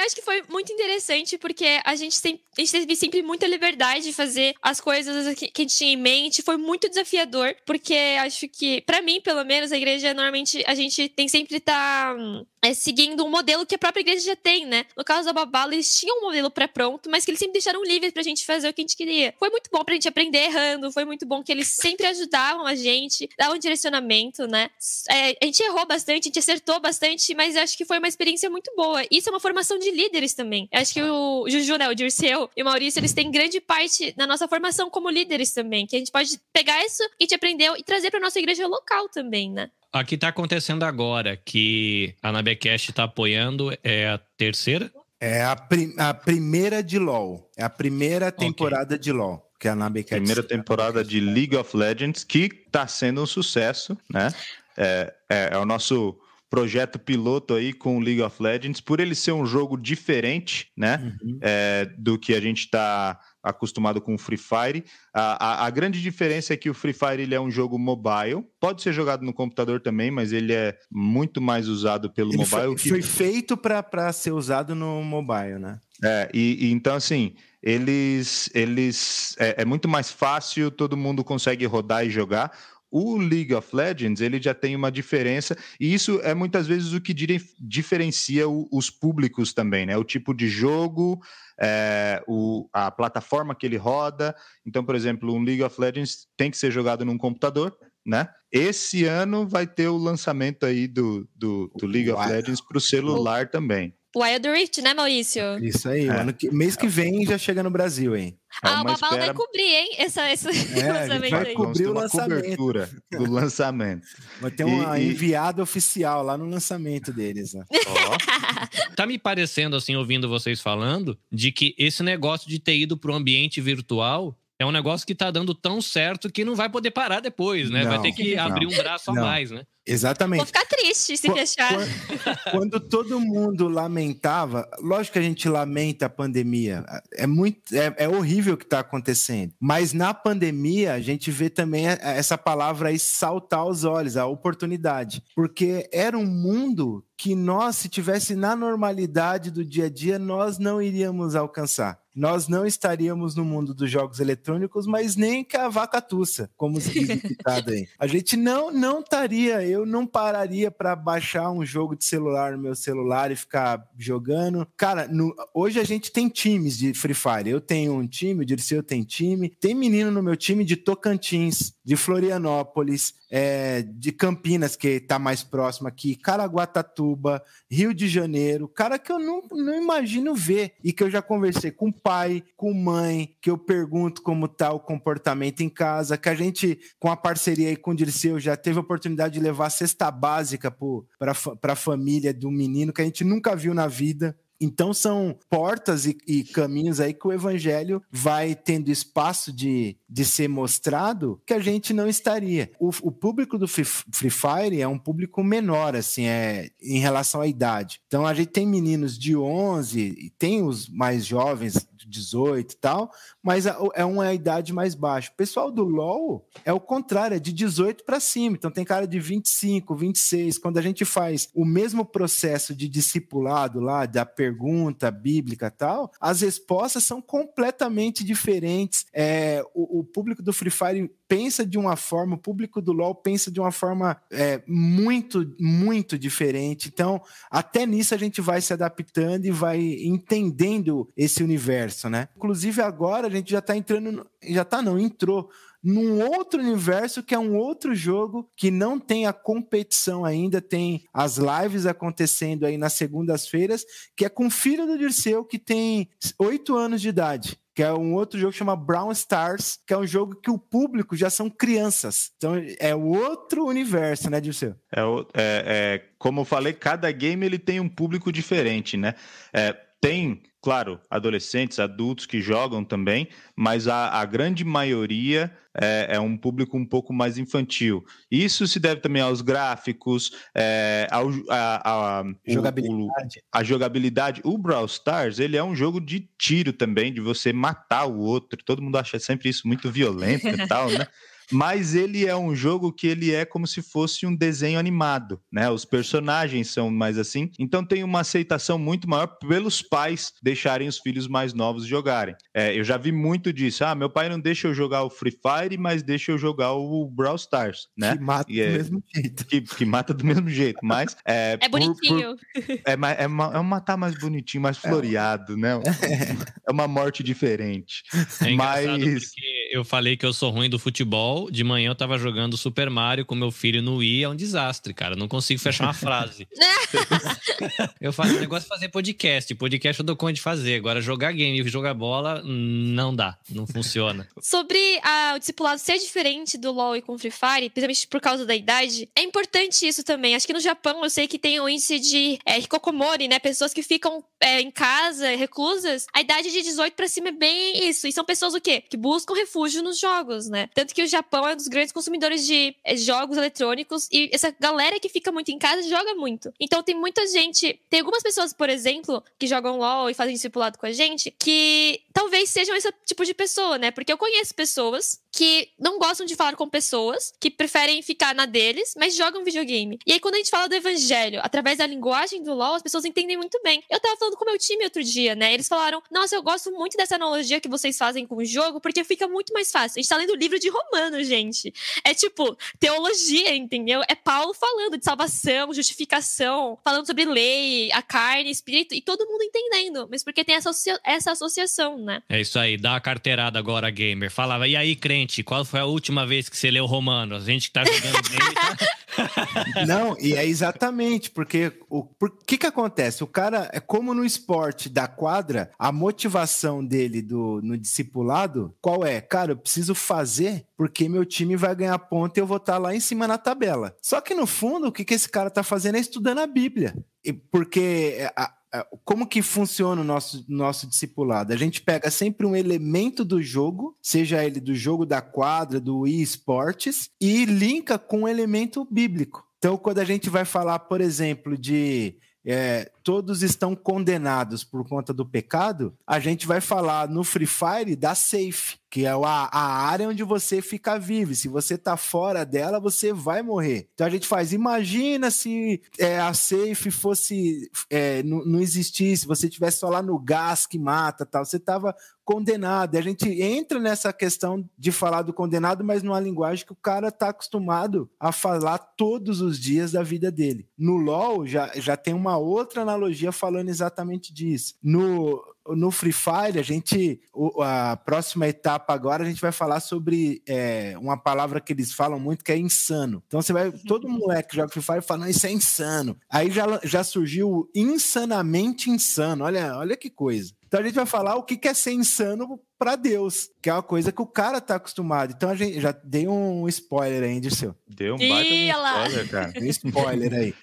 Acho que foi muito interessante porque a gente, tem, a gente teve sempre muita liberdade de fazer as coisas que, que a gente tinha em mente. Foi muito desafiador, porque acho que, para mim, pelo menos, a igreja normalmente a gente tem sempre tá é, seguindo um modelo que a própria igreja já tem, né? No caso da Babala, eles tinham um modelo pré-pronto, mas que eles sempre deixaram livre pra gente fazer o que a gente queria. Foi muito bom pra gente aprender errando, foi muito bom que eles sempre ajudavam a gente, davam direcionamento, né? É, a gente errou bastante, a gente acertou bastante, mas acho que foi uma experiência muito boa. Isso é uma formação de líderes também. Acho que o Juju, né, o Dirceu e o Maurício, eles têm grande parte na nossa formação como líderes também, que a gente pode pegar isso que a gente aprendeu e trazer para nossa igreja local também, né? Aqui está acontecendo agora que a Nabecast está apoiando é a terceira? É a, prim a primeira de LoL. É a primeira temporada okay. de LoL. Que a Nabecast primeira temporada de League of Legends, que está sendo um sucesso, né? É, é, é o nosso projeto piloto aí com League of Legends, por ele ser um jogo diferente, né, uhum. é, do que a gente está acostumado com o Free Fire. A, a, a, grande diferença é que o Free Fire ele é um jogo mobile, pode ser jogado no computador também, mas ele é muito mais usado pelo ele mobile. Foi, que... foi feito para ser usado no mobile, né? É, e, e então assim, eles, eles é, é muito mais fácil, todo mundo consegue rodar e jogar. O League of Legends ele já tem uma diferença e isso é muitas vezes o que diferencia os públicos também, né? O tipo de jogo, é, o, a plataforma que ele roda. Então, por exemplo, um League of Legends tem que ser jogado num computador, né? Esse ano vai ter o lançamento aí do, do, do League of Legends para o celular também. Wild Rift, né, Maurício? Isso aí. É. Que, mês que vem já chega no Brasil, hein? É ah, o Babal espera... vai cobrir, hein? Essa, esse é, lançamento vai aí. cobrir o lançamento. cobertura do lançamento. Vai ter uma e, enviada oficial lá no lançamento deles. Né? Oh. tá me parecendo, assim, ouvindo vocês falando, de que esse negócio de ter ido para o ambiente virtual é um negócio que tá dando tão certo que não vai poder parar depois, né? Não, vai ter que não. abrir um braço a mais, né? Exatamente. Vou ficar triste se fechar. Quando, quando, todo mundo lamentava, lógico que a gente lamenta a pandemia, é muito, é, é horrível o que está acontecendo. Mas na pandemia a gente vê também essa palavra aí saltar aos olhos, a oportunidade, porque era um mundo que nós, se tivesse na normalidade do dia a dia, nós não iríamos alcançar nós não estaríamos no mundo dos jogos eletrônicos, mas nem que a vaca tussa, como se diz aí. A gente não não estaria, eu não pararia para baixar um jogo de celular no meu celular e ficar jogando. Cara, no, hoje a gente tem times de Free Fire. Eu tenho um time, o Dirceu tem time, tem menino no meu time de Tocantins, de Florianópolis, é, de Campinas, que está mais próximo aqui, Caraguatatuba, Rio de Janeiro, cara que eu não, não imagino ver e que eu já conversei com pai, com mãe, que eu pergunto como tá o comportamento em casa, que a gente, com a parceria aí com o Dirceu, já teve a oportunidade de levar cesta básica para a família do menino que a gente nunca viu na vida. Então são portas e, e, caminhos aí que o evangelho vai tendo espaço de, de ser mostrado que a gente não estaria. O, o público do Free, Fire é um público menor, assim, é, em relação à idade. Então a gente tem meninos de 11 e tem os mais jovens 18 e tal, mas é uma idade mais baixa. O pessoal do LoL é o contrário, é de 18 para cima. Então tem cara de 25, 26. Quando a gente faz o mesmo processo de discipulado lá, da pergunta bíblica tal, as respostas são completamente diferentes. É, o, o público do Free Fire pensa de uma forma, o público do LoL pensa de uma forma é, muito, muito diferente. Então, até nisso a gente vai se adaptando e vai entendendo esse universo, né? Inclusive agora gente já está entrando, já tá não, entrou num outro universo que é um outro jogo que não tem a competição ainda, tem as lives acontecendo aí nas segundas-feiras, que é com o filho do Dirceu, que tem oito anos de idade que é um outro jogo que chama Brown Stars, que é um jogo que o público já são crianças. Então é outro universo, né, Dirceu? É, é, é, como eu falei, cada game ele tem um público diferente, né? É, Tem, claro, adolescentes, adultos que jogam também, mas a, a grande maioria é, é, um público um pouco mais infantil. Isso se deve também aos gráficos, é, ao, a, a, jogabilidade. O, a jogabilidade. O Brawl Stars, ele é um jogo de tiro também, de você matar o outro. Todo mundo acha sempre isso muito violento e tal, né? mas ele é um jogo que ele é como se fosse um desenho animado, né? Os personagens são mais assim, então tem uma aceitação muito maior pelos pais deixarem os filhos mais novos jogarem. É, eu já vi muito disso. Ah, meu pai não deixa eu jogar o Free Fire, mas deixa eu jogar o Brawl Stars, né? Que mata é, do mesmo jeito. Que, que, mata do mesmo jeito, mas é, é bonitinho. Por, por, é, é, é, um matar mais bonitinho, mais é. floreado, né? É uma morte diferente. É mas porque eu falei que eu sou ruim do futebol, de manhã eu tava jogando Super Mario com meu filho no Wii, é um desastre, cara. Eu não consigo fechar uma frase. eu faço o negócio de fazer podcast. Podcast eu dou conta de fazer. Agora, jogar game e jogar bola, não dá. Não funciona. Sobre a, o discipulado ser diferente do LoL e com Free Fire, principalmente por causa da idade, é importante isso também. Acho que no Japão eu sei que tem o índice de é, Hikokomori, né? Pessoas que ficam é, em casa, reclusas. A idade de 18 pra cima é bem isso. E são pessoas o quê? Que buscam refúgio nos jogos, né? Tanto que o Japão é um dos grandes consumidores de é, jogos eletrônicos e essa galera que fica muito em casa joga muito. Então tem muita gente, tem algumas pessoas, por exemplo, que jogam LoL e fazem discipulado com a gente, que talvez sejam esse tipo de pessoa, né? Porque eu conheço pessoas que não gostam de falar com pessoas, que preferem ficar na deles, mas jogam videogame. E aí, quando a gente fala do evangelho através da linguagem do LoL, as pessoas entendem muito bem. Eu tava falando com o meu time outro dia, né? Eles falaram: Nossa, eu gosto muito dessa analogia que vocês fazem com o jogo, porque fica muito mais fácil. A gente tá lendo livro de Romano, gente. É tipo, teologia, entendeu? É Paulo falando de salvação, justificação, falando sobre lei, a carne, espírito, e todo mundo entendendo. Mas porque tem essa, associa essa associação, né? É isso aí, dá a carteirada agora, gamer. Falava, e aí, crente? Qual foi a última vez que você leu Romano? A gente que tá jogando bem. Tá... Não, e é exatamente, porque o por que que acontece? O cara, é como no esporte da quadra, a motivação dele do, no discipulado, qual é? Cara, eu preciso fazer porque meu time vai ganhar ponto e eu vou estar tá lá em cima na tabela. Só que no fundo, o que, que esse cara tá fazendo é estudando a Bíblia. E porque a, é, como que funciona o nosso, nosso discipulado? A gente pega sempre um elemento do jogo, seja ele do jogo da quadra, do eSports, e linka com um elemento bíblico. Então, quando a gente vai falar, por exemplo, de é, todos estão condenados por conta do pecado, a gente vai falar no Free Fire da safe, que é a, a área onde você fica vivo. Se você tá fora dela, você vai morrer. Então a gente faz, imagina se é, a safe fosse, é, não, não existisse, você tivesse só lá no gás que mata tal, você tava condenado. A gente entra nessa questão de falar do condenado, mas numa linguagem que o cara tá acostumado a falar todos os dias da vida dele. No LoL já, já tem uma outra analogia falando exatamente disso. No, no Free Fire, a gente, a próxima etapa agora, a gente vai falar sobre é, uma palavra que eles falam muito que é insano. Então você vai, todo moleque que joga Free Fire falando isso é insano. Aí já, já surgiu o insanamente insano. Olha, olha que coisa. Então a gente vai falar o que é ser insano para Deus, que é uma coisa que o cara tá acostumado. Então a gente já dei um spoiler aí, Dirceu. Deu um baita um spoiler, cara. Um spoiler aí.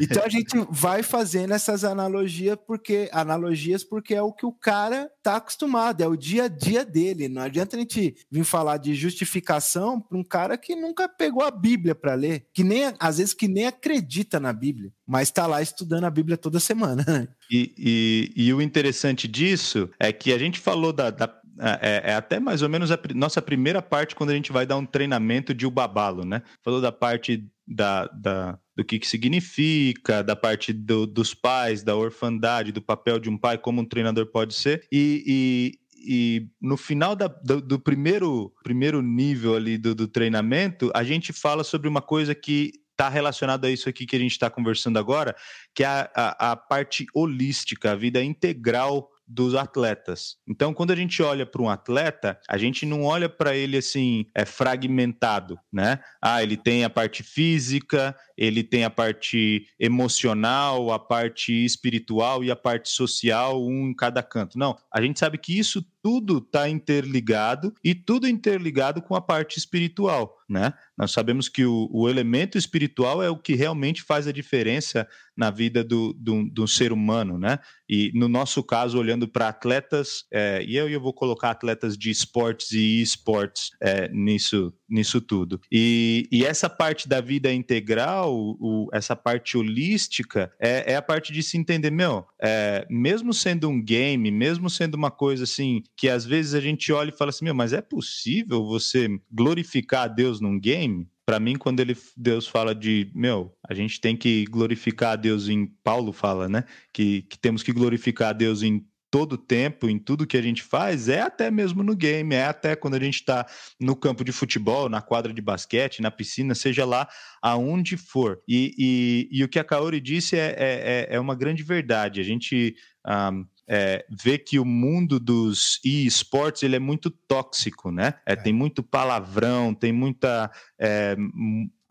Então a gente vai fazendo essas analogias porque analogias porque é o que o cara tá acostumado, é o dia a dia dele. Não adianta a gente vir falar de justificação para um cara que nunca pegou a Bíblia para ler, que nem às vezes que nem acredita na Bíblia, mas está lá estudando a Bíblia toda semana. Né? E, e, e, o interessante disso é que a gente falou da, da é, é, é, até mais ou menos a nossa primeira parte quando a gente vai dar um treinamento de Ubabalo, né? Falou da parte da, da do que, que significa, da parte do, dos pais, da orfandade, do papel de um pai, como um treinador pode ser. E, e, e no final da, do, do, primeiro, primeiro nível ali do, do treinamento, a gente fala sobre uma coisa que está relacionado a isso aqui que a gente está conversando agora, que é a, a, a, parte holística, a vida integral dos atletas. Então, quando a gente olha para um atleta, a gente não olha para ele assim, é fragmentado, né? Ah, ele tem a parte física, ele tem a parte emocional, a parte espiritual e a parte social, um em cada canto. Não, a gente sabe que isso tudo está interligado e tudo interligado com a parte espiritual, né? Nós sabemos que o, o elemento espiritual é o que realmente faz a diferença na vida do, do, do ser humano, né? E no nosso caso, olhando para atletas, é, e eu, eu vou colocar atletas de esportes e esportes é, nisso, nisso tudo. E, e, essa parte da vida integral, o, essa parte holística, é, é, a parte de se entender, meu, é, mesmo sendo um game, mesmo sendo uma coisa assim, que às vezes a gente olha e fala assim, meu, mas é possível você glorificar a Deus num game? para mim, quando ele, Deus fala de, meu, a gente tem que glorificar a Deus em, Paulo fala, né? Que, que temos que glorificar a Deus em todo tempo, em tudo que a gente faz, é até mesmo no game, é até quando a gente está no campo de futebol, na quadra de basquete, na piscina, seja lá aonde for. E, e, e o que a Kaori disse é, é, é, é uma grande verdade. A gente. Um, é, vê que o mundo dos e-sports ele é muito tóxico, né? É, é. Tem muito palavrão, tem muita é,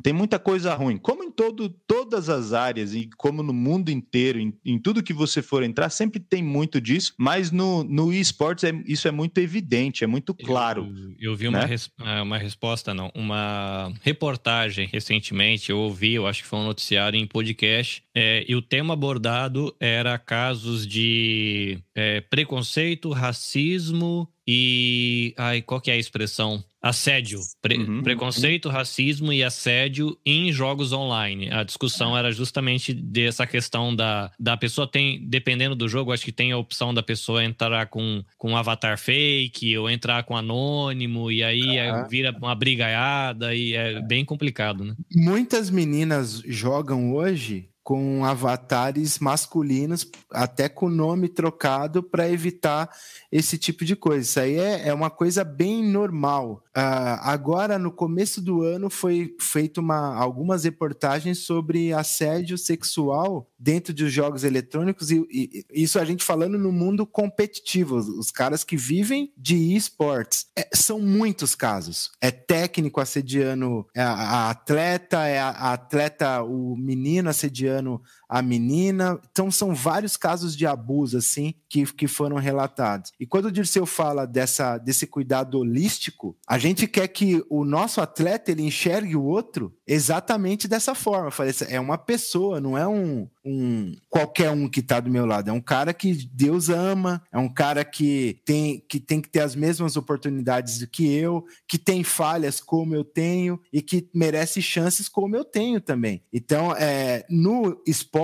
tem muita coisa ruim. Como em todo, todas as áreas e como no mundo inteiro, em, em tudo que você for entrar, sempre tem muito disso, mas no, no esportes é, isso é muito evidente, é muito claro. Eu, eu vi uma, né? res, ah, uma resposta, não, uma reportagem recentemente, eu ouvi, eu acho que foi um noticiário em podcast, é, e o tema abordado era casos de é, preconceito, racismo e. Ai, qual que é a expressão? Assédio. Pre uhum. Preconceito, racismo e assédio em jogos online. A discussão era justamente dessa questão da, da pessoa tem, dependendo do jogo, acho que tem a opção da pessoa entrar com, com um avatar fake ou entrar com anônimo, e aí é, vira uma brigaiada e é bem complicado, né? Muitas meninas jogam hoje com avatares masculinos, até com nome trocado, para evitar esse tipo de coisa. Isso aí é, é uma coisa bem normal. Uh, agora, no começo do ano, foi feito uma, algumas reportagens sobre assédio sexual dentro dos jogos eletrônicos, e, e isso a gente falando no mundo competitivo, os, caras que vivem de esportes. É, são muitos casos. É técnico assediando a, a atleta, é a, a atleta, o menino assediando a menina. Então, são vários casos de abuso, assim, que, que foram relatados. E quando o Dirceu fala dessa, desse cuidado holístico, a gente quer que o nosso atleta ele enxergue o outro exatamente dessa forma. Falei, é uma pessoa, não é um, um qualquer um que está do meu lado. É um cara que Deus ama, é um cara que tem, que tem que ter as mesmas oportunidades do que eu, que tem falhas como eu tenho e que merece chances como eu tenho também. Então, é, no esporte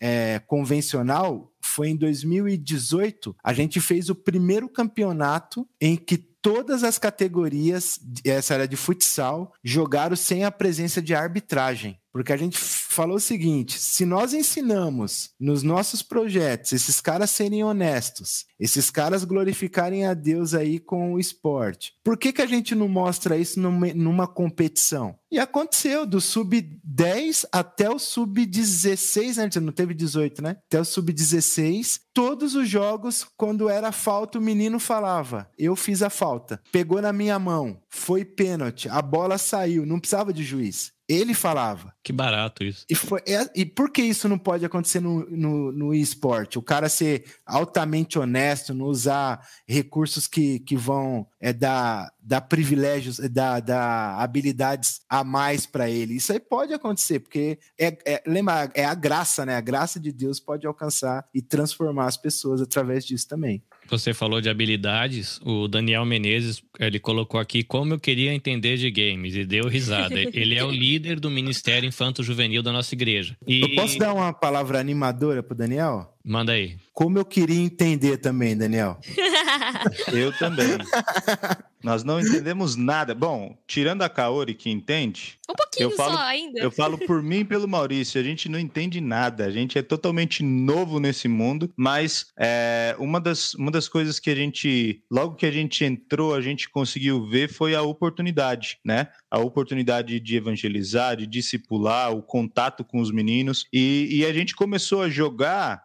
é, convencional, foi em 2018, a gente fez o primeiro campeonato em que todas as categorias, essa era de futsal, jogaram sem a presença de arbitragem. Porque a gente falou o seguinte: se nós ensinamos nos nossos projetos esses caras serem honestos, esses caras glorificarem a Deus aí com o esporte, por que, que a gente não mostra isso numa, competição? E aconteceu, do sub-10 até o sub-16, né? Não teve 18, né? Até o sub-16, todos os jogos, quando era falta, o menino falava: Eu fiz a falta. Pegou na minha mão, foi pênalti, a bola saiu, não precisava de juiz. Ele falava. Que barato isso. E, foi, é, e por que isso não pode acontecer no, no, no esporte? O cara ser altamente honesto, não usar recursos que, que vão é, dar, dar privilégios, dar, dar habilidades a mais para ele. Isso aí pode acontecer, porque é, é, lembra, é a graça, né? A graça de Deus pode alcançar e transformar as pessoas através disso também. Você falou de habilidades, o Daniel Menezes, ele colocou aqui como eu queria entender de games e deu risada. ele é o líder do Ministério Infanto Juvenil da nossa igreja. E... Eu posso dar uma palavra animadora pro Daniel? Manda aí. Como eu queria entender também, Daniel. eu também. Nós não entendemos nada. Bom, tirando a Kaori que entende. Um pouquinho eu falo, só ainda. Eu falo por mim e pelo Maurício. A gente não entende nada. A gente é totalmente novo nesse mundo. Mas é, uma, das, uma das coisas que a gente, logo que a gente entrou, a gente conseguiu ver foi a oportunidade, né? A oportunidade de evangelizar, de discipular, o contato com os meninos. E, e a gente começou a jogar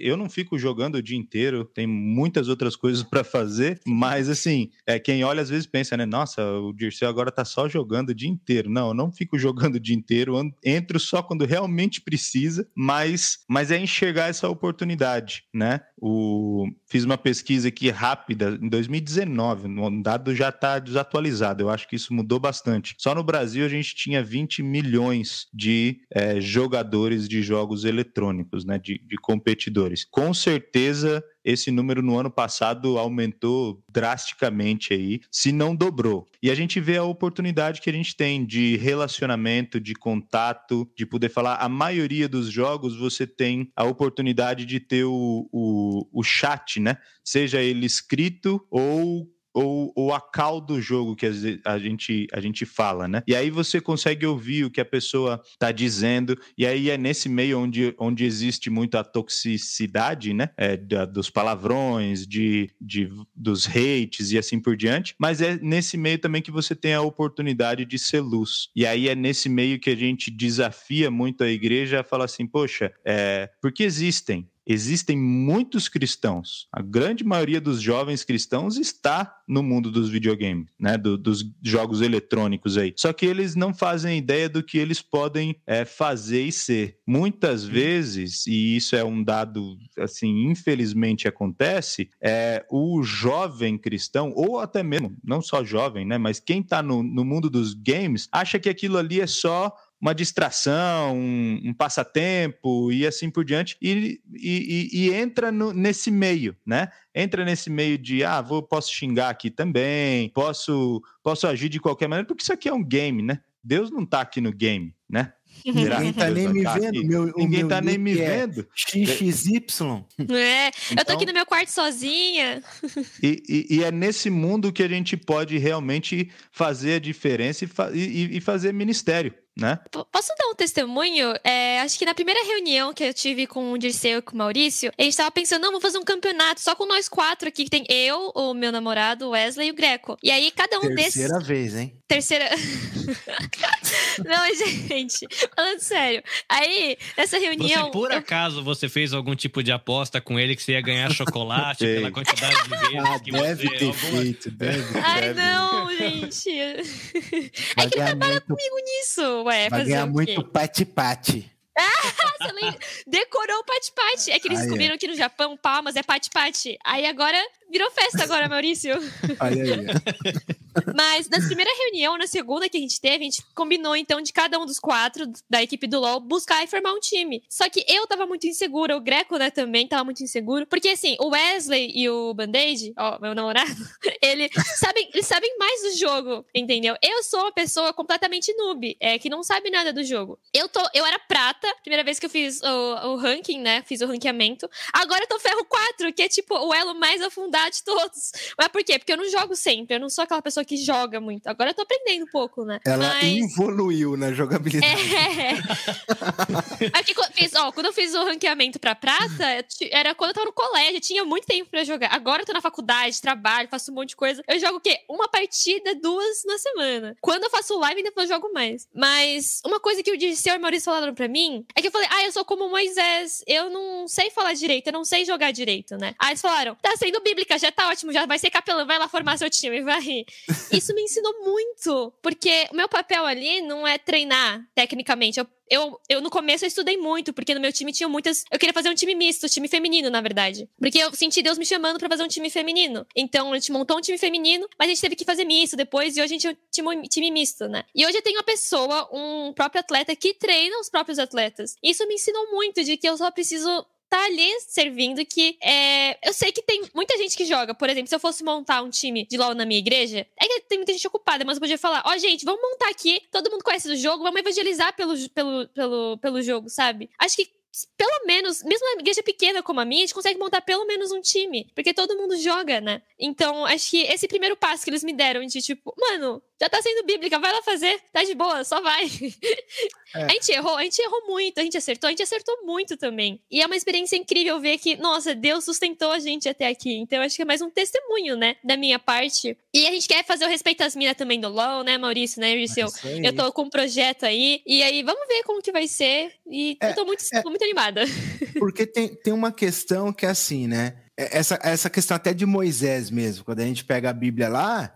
eu não fico jogando o dia inteiro, tem muitas outras coisas para fazer, mas assim, é, quem olha às vezes pensa, né? Nossa, o Dirceu agora tá só jogando o dia inteiro. Não, eu não fico jogando o dia inteiro, entro só quando realmente precisa, mas, mas é enxergar essa oportunidade, né? O, fiz uma pesquisa aqui rápida em 2019, o dado já está desatualizado, eu acho que isso mudou bastante. Só no Brasil a gente tinha 20 milhões de é, jogadores de jogos eletrônicos, né, de, de competidores. Com certeza esse número no ano passado aumentou drasticamente aí, se não dobrou. E a gente vê a oportunidade que a gente tem de relacionamento, de contato, de poder falar. A maioria dos jogos você tem a oportunidade de ter o, o, o chat, né? Seja ele escrito ou ou, ou a cal do jogo que a gente, a gente fala, né? E aí você consegue ouvir o que a pessoa está dizendo, e aí é nesse meio onde, onde existe muito a toxicidade, né? É, da, dos palavrões, de, de, dos hates e assim por diante, mas é nesse meio também que você tem a oportunidade de ser luz. E aí é nesse meio que a gente desafia muito a igreja a falar assim, poxa, é, porque existem existem muitos cristãos. A grande maioria dos jovens cristãos está no mundo dos videogames, né, do, dos jogos eletrônicos aí. Só que eles não fazem ideia do que eles podem é, fazer e ser. Muitas vezes, e isso é um dado assim, infelizmente acontece, é o jovem cristão ou até mesmo não só jovem, né, mas quem está no, no mundo dos games acha que aquilo ali é só uma distração, um, um, passatempo e assim por diante, e, e, e entra no, nesse meio, né? Entra nesse meio de, ah, vou, posso xingar aqui também, posso, posso agir de qualquer maneira, porque isso aqui é um game, né? Deus não tá aqui no game, né? Ninguém tá nem me vendo. Meu, Ninguém meu tá nem me é vendo. XXY. É, eu tô aqui então no meu quarto sozinha. E, e, e, é nesse mundo que a gente pode realmente fazer a diferença e, fa e, e fazer ministério né? Posso dar um testemunho? É, acho que na primeira reunião que eu tive com o Dirceu e com o Maurício, a gente tava pensando, não, vamos fazer um campeonato só com nós quatro aqui, que tem eu, o meu namorado, o Wesley e o Greco. E aí cada um Terceira desses... Terceira vez, hein? Terceira... não, gente, falando sério. Aí, nessa reunião... Você, por acaso, você fez algum tipo de aposta com ele que você ia ganhar chocolate pela quantidade de vezes ah, que deve você... ter alguma... feito, deve. Ai, deve. não, gente. É que ele trabalha comigo nisso, ué. Vai ganhar muito pati-pati. Ah, você decorou o pati-pati. É que eles ah, descobriram é. que no Japão palmas é pati-pati. Aí agora Virou festa agora, Maurício. Olha aí. Mas na primeira reunião, na segunda que a gente teve, a gente combinou então de cada um dos quatro da equipe do LoL buscar e formar um time. Só que eu tava muito insegura, o Greco, né, também tava muito inseguro. Porque assim, o Wesley e o Band-Aid, ó, meu namorado, ele sabem, eles sabem mais do jogo, entendeu? Eu sou uma pessoa completamente noob, é, que não sabe nada do jogo. Eu, tô, eu era prata, primeira vez que eu fiz o, o ranking, né, fiz o ranqueamento. Agora eu tô ferro 4, que é tipo o elo mais afundado de todos. Mas por quê? Porque eu não jogo sempre, eu não sou aquela pessoa que joga muito. Agora eu tô aprendendo um pouco, né? Ela Mas... evoluiu na jogabilidade. É. Aqui, fiz, ó, quando eu fiz o ranqueamento pra prata, era quando eu tava no colégio, tinha muito tempo pra jogar. Agora eu tô na faculdade, trabalho, faço um monte de coisa. Eu jogo o quê? Uma partida, duas na semana. Quando eu faço live, depois eu jogo mais. Mas uma coisa que o Dirceu e o Maurício falaram pra mim é que eu falei, ah, eu sou como Moisés, eu não sei falar direito, eu não sei jogar direito, né? Aí eles falaram, tá sendo bíblica já tá ótimo, já vai ser capelão, vai lá formar seu time, vai. Isso me ensinou muito, porque o meu papel ali não é treinar tecnicamente. Eu, eu, eu, no começo eu estudei muito, porque no meu time tinha muitas. Eu queria fazer um time misto, time feminino, na verdade. Porque eu senti Deus me chamando para fazer um time feminino. Então a gente montou um time feminino, mas a gente teve que fazer misto depois, e hoje a gente tinha um time misto, né? E hoje eu tenho uma pessoa, um próprio atleta, que treina os próprios atletas. Isso me ensinou muito de que eu só preciso tá ali servindo que é, eu sei que tem muita gente que joga. Por exemplo, se eu fosse montar um time de LOL na minha igreja, é que tem muita gente ocupada, mas eu podia falar, ó, oh, gente, vamos montar aqui, todo mundo conhece o jogo, vamos evangelizar pelo, pelo, pelo, pelo jogo, sabe? Acho que pelo menos, mesmo uma igreja pequena como a minha, a gente consegue montar pelo menos um time. Porque todo mundo joga, né? Então, acho que esse primeiro passo que eles me deram de tipo, mano, Já tá sendo bíblica, vai lá fazer. Tá de boa, só vai. É. A gente errou, a gente errou muito, a gente acertou, a gente acertou muito também. E é uma experiência incrível ver que, nossa, Deus sustentou a gente até aqui. Então, acho que é mais um testemunho, né, da minha parte. E a gente quer fazer o respeito às minas também do LOL, né, Maurício, né? É eu tô com um projeto aí. E aí, vamos ver como que vai ser. E é, eu tô muito, é, tô muito animada. Porque tem, tem uma questão que é assim, né? É, essa, essa questão até de Moisés mesmo, quando a gente pega a Bíblia lá,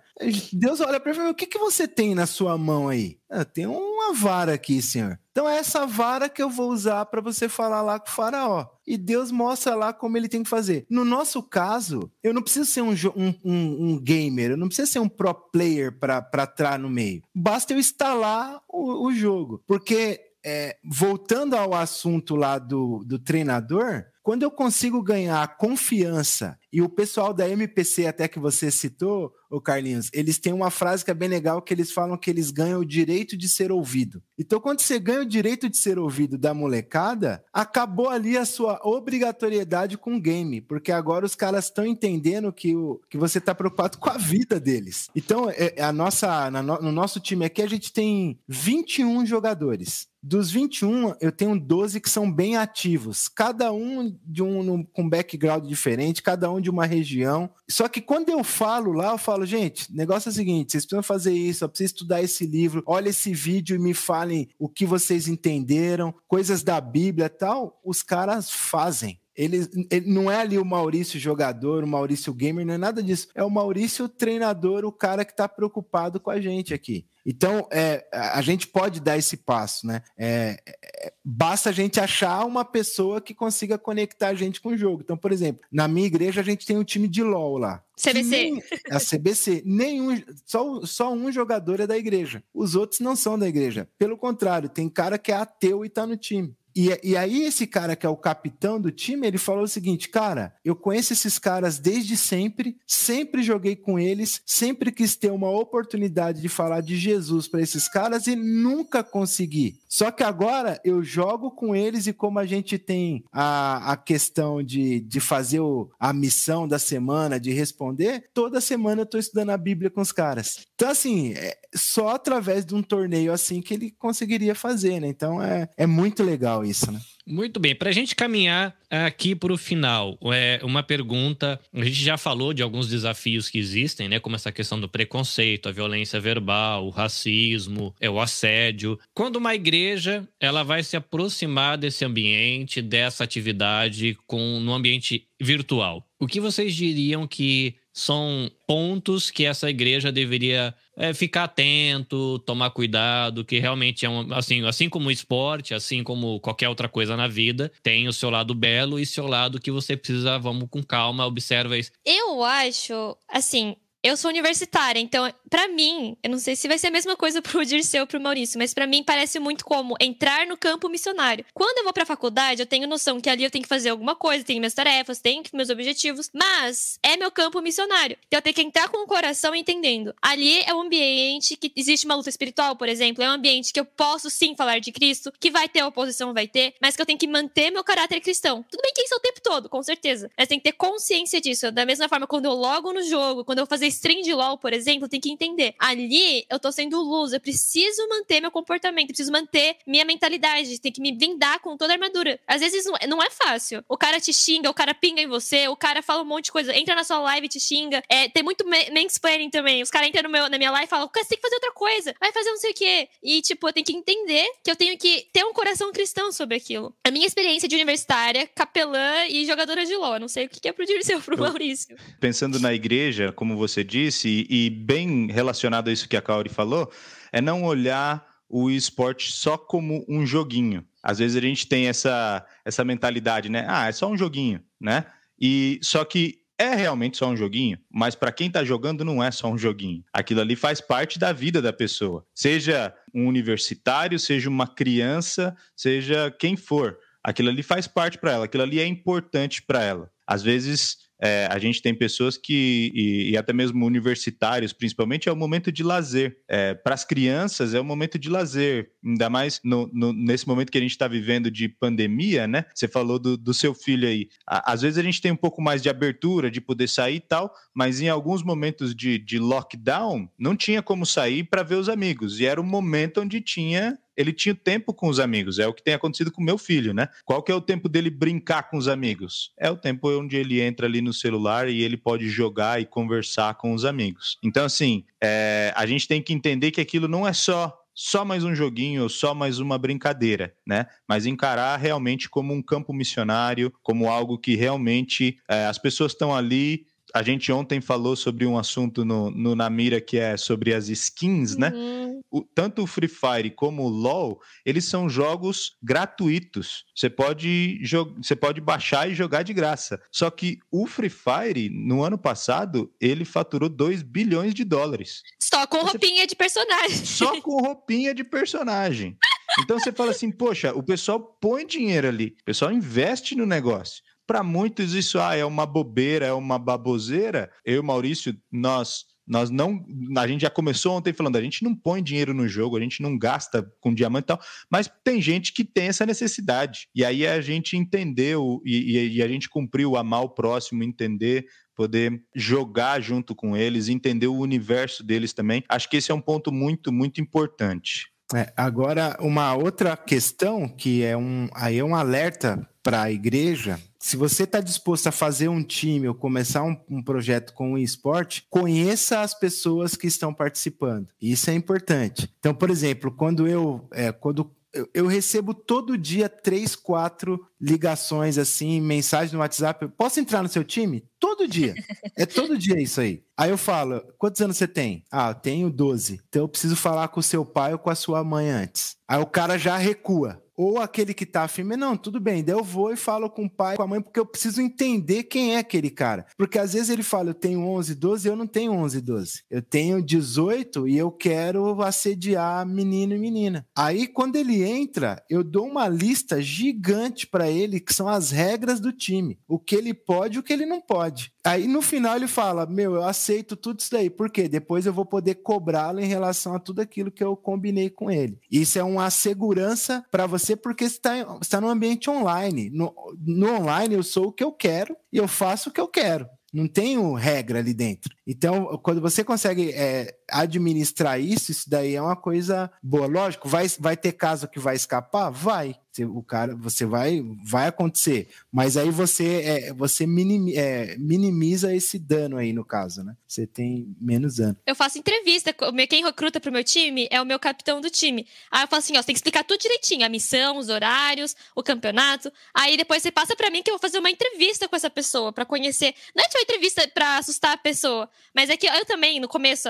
Deus olha para fala: O que, que você tem na sua mão aí? Ah, tem uma vara aqui, senhor. Então é essa vara que eu vou usar para você falar lá com o faraó. E Deus mostra lá como ele tem que fazer. No nosso caso, eu não preciso ser um, um, um, um gamer, eu não preciso ser um pro player para entrar no meio. Basta eu instalar o, o jogo. Porque, é, voltando ao assunto lá do, do treinador, quando eu consigo ganhar confiança, e o pessoal da MPC, até que você citou, o Carlinhos, eles têm uma frase que é bem legal, que eles falam que eles ganham o direito de ser ouvido. Então, quando você ganha o direito de ser ouvido da molecada, acabou ali a sua obrigatoriedade com o game, porque agora os caras estão entendendo que, o, que você está preocupado com a vida deles. Então, é, a nossa, no, no nosso time aqui, a gente tem 21 jogadores. Dos 21, eu tenho 12 que são bem ativos, cada um de um com background diferente, cada um de uma região. Só que quando eu falo lá, eu falo, gente, negócio é o seguinte: vocês precisam fazer isso, eu preciso estudar esse livro, olha esse vídeo e me falem o que vocês entenderam, coisas da Bíblia tal. Os caras fazem. Ele, ele, não é ali o Maurício jogador, o Maurício gamer, não é nada disso. É o Maurício treinador, o cara que está preocupado com a gente aqui. Então, é, a gente pode dar esse passo, né? É, é, basta a gente achar uma pessoa que consiga conectar a gente com o jogo. Então, por exemplo, na minha igreja a gente tem um time de LOL lá. CBC. Nem, a CBC. Nenhum, só, só um jogador é da igreja. Os outros não são da igreja. Pelo contrário, tem cara que é ateu e tá no time. E, e aí, esse cara que é o capitão do time, ele falou o seguinte: cara, eu conheço esses caras desde sempre, sempre joguei com eles, sempre quis ter uma oportunidade de falar de Jesus para esses caras e nunca consegui. Só que agora eu jogo com eles e como a gente tem a, a questão de, de fazer o, a missão da semana, de responder, toda semana eu estou estudando a Bíblia com os caras. Então, assim, é só através de um torneio assim que ele conseguiria fazer, né? Então é, é muito legal isso, né? Muito bem, para a gente caminhar aqui para o final, é uma pergunta. A gente já falou de alguns desafios que existem, né? Como essa questão do preconceito, a violência verbal, o racismo, é o assédio. Quando uma igreja ela vai se aproximar desse ambiente, dessa atividade, com no ambiente virtual, o que vocês diriam que são pontos que essa igreja deveria é, ficar atento, tomar cuidado, que realmente é um, assim, assim como o esporte, assim como qualquer outra coisa na vida, tem o seu lado belo e seu lado que você precisa, vamos com calma, observa isso. Eu acho, assim, eu sou universitária, então, para mim, eu não sei se vai ser a mesma coisa pro Dirceu ou pro Maurício, mas para mim parece muito como entrar no campo missionário. Quando eu vou pra faculdade, eu tenho noção que ali eu tenho que fazer alguma coisa, tenho minhas tarefas, tenho meus objetivos, mas é meu campo missionário. Então eu tenho que entrar com o coração entendendo. Ali é um ambiente que existe uma luta espiritual, por exemplo, é um ambiente que eu posso sim falar de Cristo, que vai ter oposição, vai ter, mas que eu tenho que manter meu caráter cristão. Tudo bem que isso é o tempo todo, com certeza, mas tem que ter consciência disso. Da mesma forma, quando eu logo no jogo, quando eu fazer stream de LOL, por exemplo, tem que entender. Ali eu tô sendo luz, eu preciso manter meu comportamento, preciso manter minha mentalidade, tem que me blindar com toda a armadura. Às vezes não é fácil. O cara te xinga, o cara pinga em você, o cara fala um monte de coisa, entra na sua live e te xinga. É, tem muito mansplaining também. Os caras entram na minha live e falam, você tem que fazer outra coisa, vai fazer não sei o quê. E, tipo, eu tenho que entender que eu tenho que ter um coração cristão sobre aquilo. A minha experiência de universitária, capelã e jogadora de LOL. Eu não sei o que é pro Dirceu, pro Maurício. Pensando na igreja, como você disse, disse, e bem relacionado a isso que a Kaori falou, é não olhar o esporte só como um joguinho. Às vezes a gente tem essa, essa mentalidade, né? Ah, é só um joguinho, né? E só que é realmente só um joguinho, mas para quem está jogando não é só um joguinho. Aquilo ali faz parte da vida da pessoa. Seja um universitário, seja uma criança, seja quem for. Aquilo ali faz parte para ela, aquilo ali é importante para ela. Às vezes é, a gente tem pessoas que, e, e, até mesmo universitários, principalmente, é o momento de lazer. É, Para as crianças, é o momento de lazer, ainda mais no, no, nesse momento que a gente está vivendo de pandemia, né? Você falou do, do seu filho aí. às vezes a gente tem um pouco mais de abertura, de poder sair e tal, mas em alguns momentos de, de lockdown, não tinha como sair para ver os amigos. E era o momento onde tinha ele tinha tempo com os amigos. É o que tem acontecido com meu filho, né? Qual que é o tempo dele brincar com os amigos? É o tempo onde ele entra ali no celular e ele pode jogar e conversar com os amigos. Então, assim, é, a gente tem que entender que aquilo não é só só mais um joguinho, só mais uma brincadeira, né? Mas encarar realmente como um campo missionário, como algo que realmente é, as pessoas estão ali a gente ontem falou sobre um assunto no, no Namira que é sobre as skins, né? uhum. né? O, tanto o Free Fire como o LoL, eles são jogos gratuitos. Você pode, você pode baixar e jogar de graça. Só que o Free Fire, no ano passado, ele faturou 2 bilhões de dólares. Só com você... roupinha de personagem. Só com roupinha de personagem. Então você fala assim, poxa, o pessoal põe dinheiro ali, o pessoal investe no negócio. Para muitos isso ah, é uma bobeira, é uma baboseira. Eu, Maurício, nós nós não, a gente já começou ontem falando, a gente não põe dinheiro no jogo, a gente não gasta com diamante e tal, mas tem gente que tem essa necessidade. E aí a gente entendeu e, e, e a gente cumpriu amar o próximo, entender poder jogar junto com eles, entender o universo deles também. Acho que esse é um ponto muito, muito importante. É, agora, uma outra questão que é um, aí é um alerta para a igreja se você está disposto a fazer um time ou começar um, um projeto com o esporte, conheça as pessoas que estão participando. Isso é importante. Então, por exemplo, quando eu, é, quando eu, recebo todo dia três, quatro ligações assim, mensagens no WhatsApp. Posso entrar no seu time? Todo dia. É todo dia isso aí. Aí eu falo: quantos anos você tem? Ah, eu tenho 12. Então eu preciso falar com o seu pai ou com a sua mãe antes. Aí o cara já recua. Ou aquele que tá firme, não, tudo bem, daí eu vou e falo com o pai, com a mãe, porque eu preciso entender quem é aquele cara. Porque às vezes ele fala, eu tenho 11, 12, eu não tenho 11, 12. Eu tenho 18 e eu quero assediar menino e menina. Aí quando ele entra, eu dou uma lista gigante para ele, que são as regras do time. O que ele pode e o que ele não pode. Aí no final ele fala: Meu, eu aceito tudo isso daí, porque depois eu vou poder cobrá-lo em relação a tudo aquilo que eu combinei com ele. Isso é uma segurança para você, porque você está tá no ambiente online. No, no online eu sou o que eu quero e eu faço o que eu quero. Não tenho regra ali dentro. Então, quando você consegue é, administrar isso, isso daí é uma coisa boa. Lógico, vai, vai ter caso que vai escapar? Vai o cara, você vai, vai acontecer, mas aí você, é, você minim, é, minimiza esse dano aí no caso, né? Você tem menos dano. Eu faço entrevista, quem recruta pro meu time é o meu capitão do time. Aí eu falo assim, ó, você tem que explicar tudo direitinho, a missão, os horários, o campeonato. Aí depois você passa para mim que eu vou fazer uma entrevista com essa pessoa para conhecer. Não é tipo uma entrevista para assustar a pessoa, mas é que eu também no começo,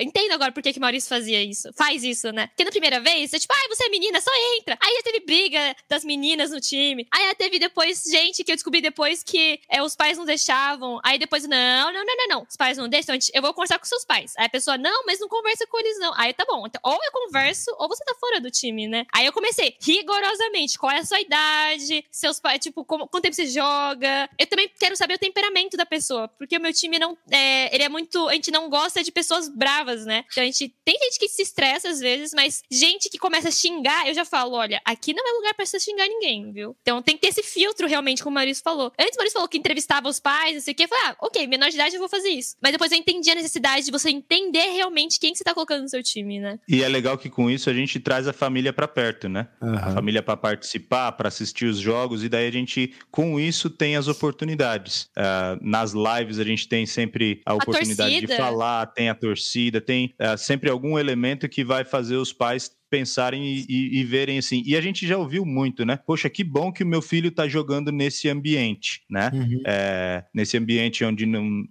entendo agora por que que Maurício fazia isso, faz isso, né? Porque na primeira vez, você tipo, ah, você é menina, só entra. Aí já teve briga das meninas no time. Aí teve depois gente que eu descobri depois que é, os pais não deixavam. Aí depois, não, não, não, não, não. Os pais não deixam. Eu vou conversar com seus pais. Aí a pessoa, não, mas não conversa com eles, não. Aí tá bom. Então, ou eu converso, ou você tá fora do time, né? Aí eu comecei rigorosamente. Qual é a sua idade? Seus pais, tipo, como, quanto tempo você joga? Eu também quero saber o temperamento da pessoa. Porque o meu time não. É, ele é muito. A gente não gosta de pessoas bravas, né? Então a gente. Tem gente que se estressa às vezes, mas gente que começa a xingar, eu já falo: olha, aqui não é lugar pra você xingar ninguém, viu? Então tem que ter esse filtro realmente, como o Maurício falou. Antes o Maurício falou que entrevistava os pais, não sei o quê. Eu falei, ah, ok, menor de idade eu vou fazer isso. Mas depois eu entendi a necessidade de você entender realmente quem que você tá colocando no seu time, né? E é legal que com isso a gente traz a família para perto, né? Uhum. A família para participar, para assistir os jogos, e daí a gente, com isso, tem as oportunidades. Uh, nas lives a gente tem sempre a oportunidade a de falar, tem a torcida, tem uh, sempre algum elemento que vai fazer os pais pensarem e, e, e, verem assim. E a gente já ouviu muito, né? Poxa, que bom que o meu filho está jogando nesse ambiente, né? Uhum. É, nesse ambiente onde não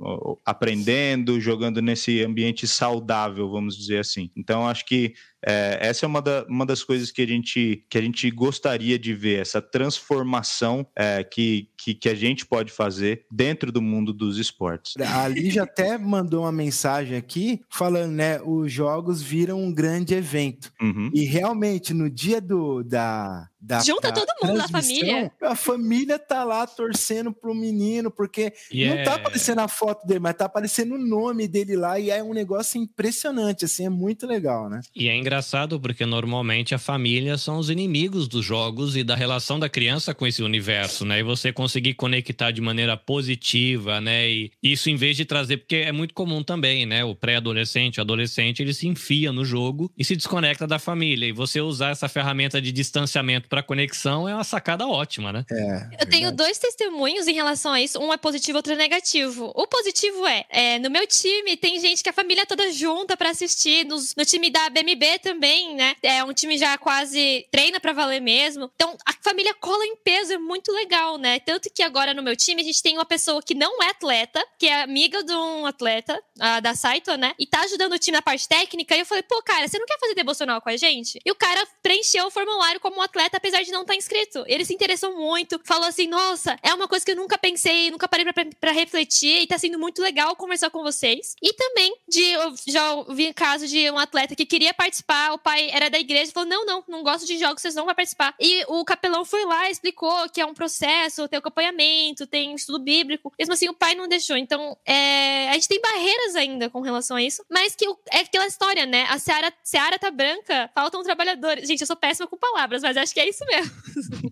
aprendendo, jogando nesse ambiente saudável, vamos dizer assim. Então, acho que é, essa é uma, da, uma das coisas que a gente, que a gente gostaria de ver, essa transformação é, que, que, que, a gente pode fazer dentro do mundo dos esportes. A Lígia até mandou uma mensagem aqui falando, né? Os jogos viram um grande evento. Uhum. E realmente, no dia do, da, da Junta da todo mundo da família. A família tá lá torcendo pro menino, porque E não tá é- aparecendo a foto dele, mas tá aparecendo o nome dele lá e é um negócio impressionante, assim, é muito legal, né? E é engraçado porque normalmente a família são os inimigos dos jogos e da relação da criança com esse universo, né? E você conseguir conectar de maneira positiva, né? E isso em vez de trazer, porque é muito comum também, né? O pré-adolescente, o adolescente, ele se enfia no jogo e se desconecta da família. E você usar essa ferramenta de distanciamento para conexão é uma sacada ótima, né? É, Eu tenho dois testemunhos em relação a isso. Um é positivo, outro é negativo. O positivo é, é, no meu time tem gente que a família toda junta pra assistir. Nos- no time da BMB também, né? É um time já quase treina pra valer mesmo. Então a família cola em peso, é muito legal, né? Tanto que agora no meu time a gente tem uma pessoa que não é atleta, que é amiga de um atleta, a da Saito, né? E tá ajudando o time na parte técnica. E eu falei, pô, cara, você não quer fazer devocional com a gente? E o cara preencheu o formulário como um atleta, apesar de não estar inscrito. Ele se interessou muito, falou assim: nossa, é uma coisa que eu nunca pensei, nunca parei pra refletir, e tá sendo muito legal conversar com vocês. E também, de, eu já ouvi caso de um atleta que queria participar, o pai era da igreja e falou: não, não, não gosto de jogos, vocês não vão participar. E o capelão foi lá, explicou que é um processo, tem acompanhamento, tem estudo bíblico. Mesmo assim, o pai não deixou. Então, é, a gente tem barreiras ainda com relação a isso, mas que é aquela história, né? A Seara, Seara tá branca, faltam trabalhadores. Gente, eu sou péssima com palavras, mas acho que é isso mesmo.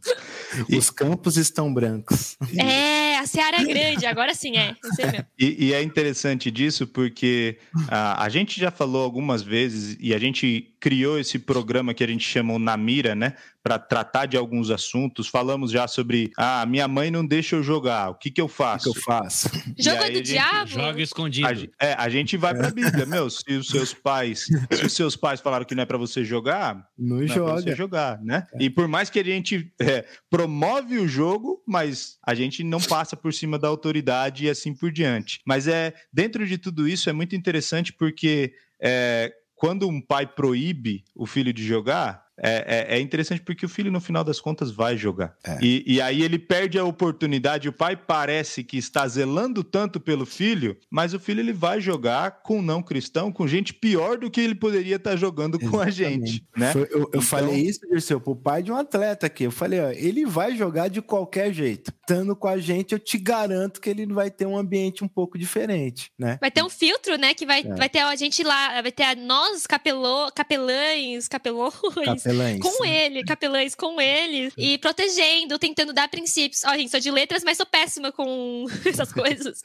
Os campos estão brancos. É, a Seara é grande, agora sim é. Isso. E, e é interessante disso porque ah, a gente já falou algumas vezes e a gente criou esse programa que a gente chama o Na Mira, né? Para tratar de alguns assuntos. Falamos já sobre, ah, minha mãe não deixa eu jogar, o que, que eu O que faço? que eu faço? Jogo é a do gente diabo? Joga escondido. A, ge- é, a gente vai pra Bíblia, meu. Se os seus pais, se os seus pais falaram que não é para você jogar, Não, não é pra você joga. jogar, né? E por mais que a gente é, promove o jogo, mas a gente não passa por cima da autoridade e assim por diante. Mas é dentro de tudo isso é muito interessante porque é, quando um pai proíbe o filho de jogar, é, é- é interessante porque o filho, no final das contas, vai jogar. É. E, e aí ele perde a oportunidade. O pai parece que está zelando tanto pelo filho, mas o filho ele vai jogar com não cristão, com gente pior do que ele poderia estar jogando com a gente. Né? Foi- eu eu Então- falei isso, Dirceu, pro pai de um atleta aqui. Eu falei, ó, ele vai jogar de qualquer jeito. Estando com a gente, eu te garanto que ele vai ter um ambiente um pouco diferente, né? Vai ter um filtro, né? Que vai, É. vai ter a gente lá, vai ter a nós, capelô, capelães, capelões, Capelães. com ele, capelães com eles, e protegendo, tentando dar princípios. Ó, gente, sou de letras, mas sou péssima com essas coisas.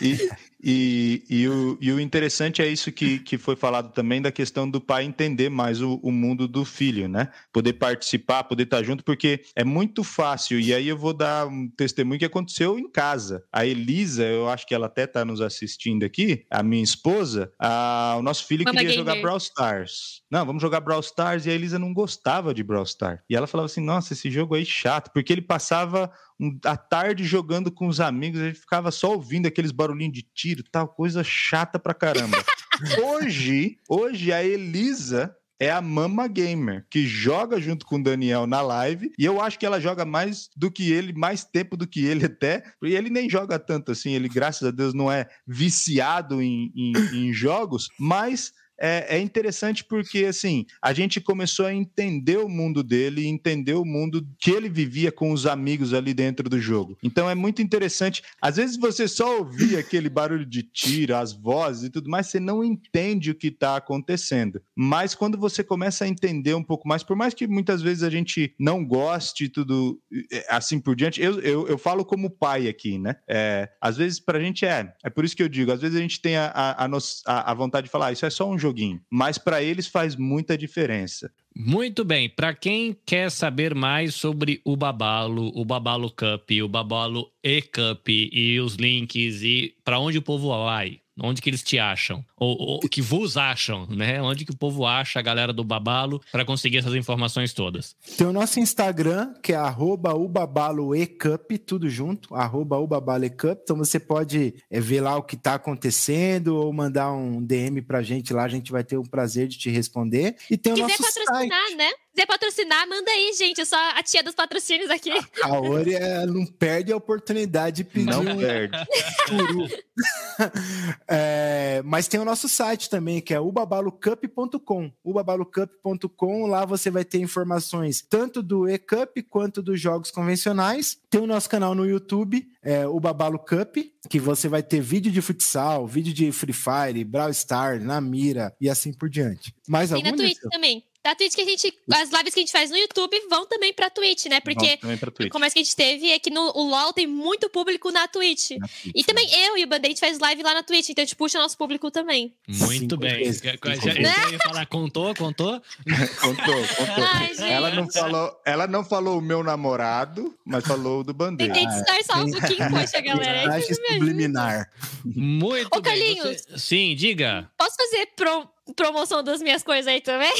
E, e, e, o, e o interessante é isso que, que foi falado também da questão do pai entender mais o, o mundo do filho, né? Poder participar, poder estar junto, porque é muito fácil. E aí eu vou dar um testemunho que aconteceu em casa. A Elisa, eu acho que ela até está nos assistindo aqui, a minha esposa, a- o nosso filho Mama queria gamer. jogar Brawl Stars. Não, vamos jogar Brawl Stars. E a Elisa não gostava de Brawl Stars. E ela falava assim: nossa, esse jogo aí é chato, porque ele passava um- a tarde jogando com os amigos, gente ficava só ouvindo aqueles barulhinhos de tiro, tal, coisa chata pra caramba. hoje, hoje a Elisa é a Mama Gamer, que joga junto com o Daniel na live, e eu acho que ela joga mais do que ele, mais tempo do que ele até, e ele nem joga tanto assim, ele, graças a Deus, não é viciado em, em- em jogos, mas é, é interessante porque, assim, a gente começou a entender o mundo dele, entender o mundo que ele vivia com os amigos ali dentro do jogo. Então é muito interessante. Às vezes você só ouvia aquele barulho de tiro, as vozes e tudo mais, você não entende o que está acontecendo. Mas quando você começa a entender um pouco mais, por mais que muitas vezes a gente não goste e tudo eh, assim por diante, eu, eu, eu falo como pai aqui, né? É, às vezes pra gente é, é por isso que eu digo, às vezes a gente tem a, a, a, a- vontade de falar, "Ah, isso é só um joguinho, mas pra eles faz muita diferença. Muito bem, para quem quer saber mais sobre o Babalo, o Babalo Cup, o Babalo E-Cup e os links e para onde o povo vai, onde que eles te acham, ou, ou que vos acham, né? Onde que o povo acha a galera do Babalo para conseguir essas informações todas. Tem o nosso Instagram, que é arroba ubabaloecup, tudo junto, arroba ubabaloecup. Então você pode é, ver lá o que está acontecendo ou mandar um DM pra gente lá, a gente vai ter o prazer de te responder. E tem o quiser nosso patrocinar, site. né? Quiser patrocinar, manda aí, gente. Eu sou a tia dos patrocínios aqui. A Ori é, não perde a oportunidade de pedir Não um perde. É, mas tem o nosso site também, que é ubabalucup.com. ubabalucup.com, lá você vai ter informações tanto do e-cup quanto dos jogos convencionais. Tem o nosso canal no YouTube, é, o Babalo Cup, que você vai ter vídeo de futsal, vídeo de Free Fire, Brawl Stars, na mira e assim por diante. Mais E algum? na Twitch também. Da Twitch que a gente. As lives que a gente faz no YouTube vão também pra Twitch, né? Porque Twitch. como é que a gente teve é que no o LOL tem muito público na Twitch. Na Twitch, E também eu e o Band-Aid faz live lá na Twitch, então a gente puxa nosso público também. Muito Cinco bem. vezes, Já, já, ia falar, contou, contou? Contou, contou. Ai, ela, não falou, ela não falou o meu namorado, mas falou o do bandeira. Tentei disfarçar um pouquinho, poxa, galera. Ajudam. subliminar. Muito Ô, bem. Carlinhos. Você- Sim, diga. Posso fazer pro- promoção das minhas coisas aí também?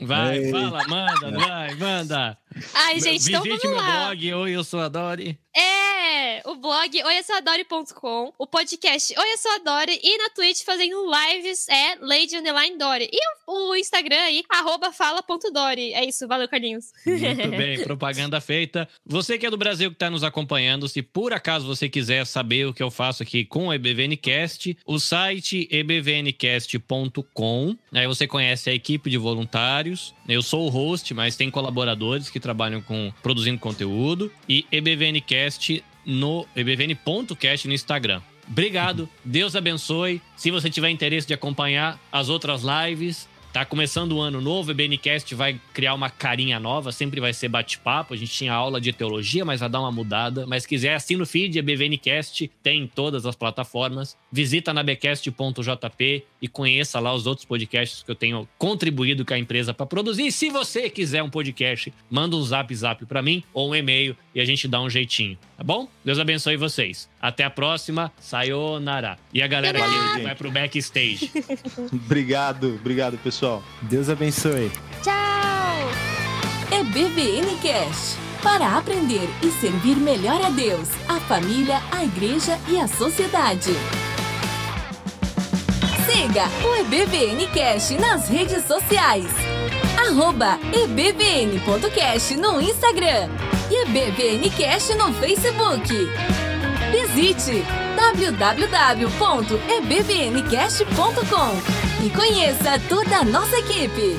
Vai, Ei. fala, manda, vai, manda. Ai, gente, então Visite vamos meu lá. blog, oi, eu sou a Dori. É, o blog oiaçoadore.com, o podcast Oi, eu sou a Dori e na Twitch fazendo lives é Lady Underline Dori. E o, o Instagram aí, arroba fala.dori. É isso, valeu, Carlinhos. Muito bem, propaganda feita. Você que é do Brasil que está nos acompanhando, se por acaso você quiser saber o que eu faço aqui com o EBVNcast, o site ebvncast.com. Aí você conhece a equipe de voluntários. Eu sou o host, mas tem colaboradores que trabalham com produzindo conteúdo e EBVNcast no ebvn.cast no Instagram. Obrigado, Deus abençoe. Se você tiver interesse de acompanhar as outras lives, Tá começando o ano novo, o vai criar uma carinha nova, sempre vai ser bate-papo. A gente tinha aula de teologia, mas vai dar uma mudada. Mas se quiser, assina o feed, é BVNcast, tem em todas as plataformas. Visita nabecast.jp e conheça lá os outros podcasts que eu tenho contribuído com a empresa para produzir. E se você quiser um podcast, manda um zap zap para mim ou um e-mail e a gente dá um jeitinho, tá bom? Deus abençoe vocês. Até a próxima. Sayonara. E a galera Valeu, aqui vai pro backstage. Obrigado, obrigado, pessoal. Deus abençoe. Tchau! É BVN Cast. Para aprender e servir melhor a Deus, a família, a igreja e a sociedade. Siga o EBVN Cast nas redes sociais. Arroba no Instagram e EBVN Cast no Facebook. Visite www.ebvncast.com e conheça toda a nossa equipe.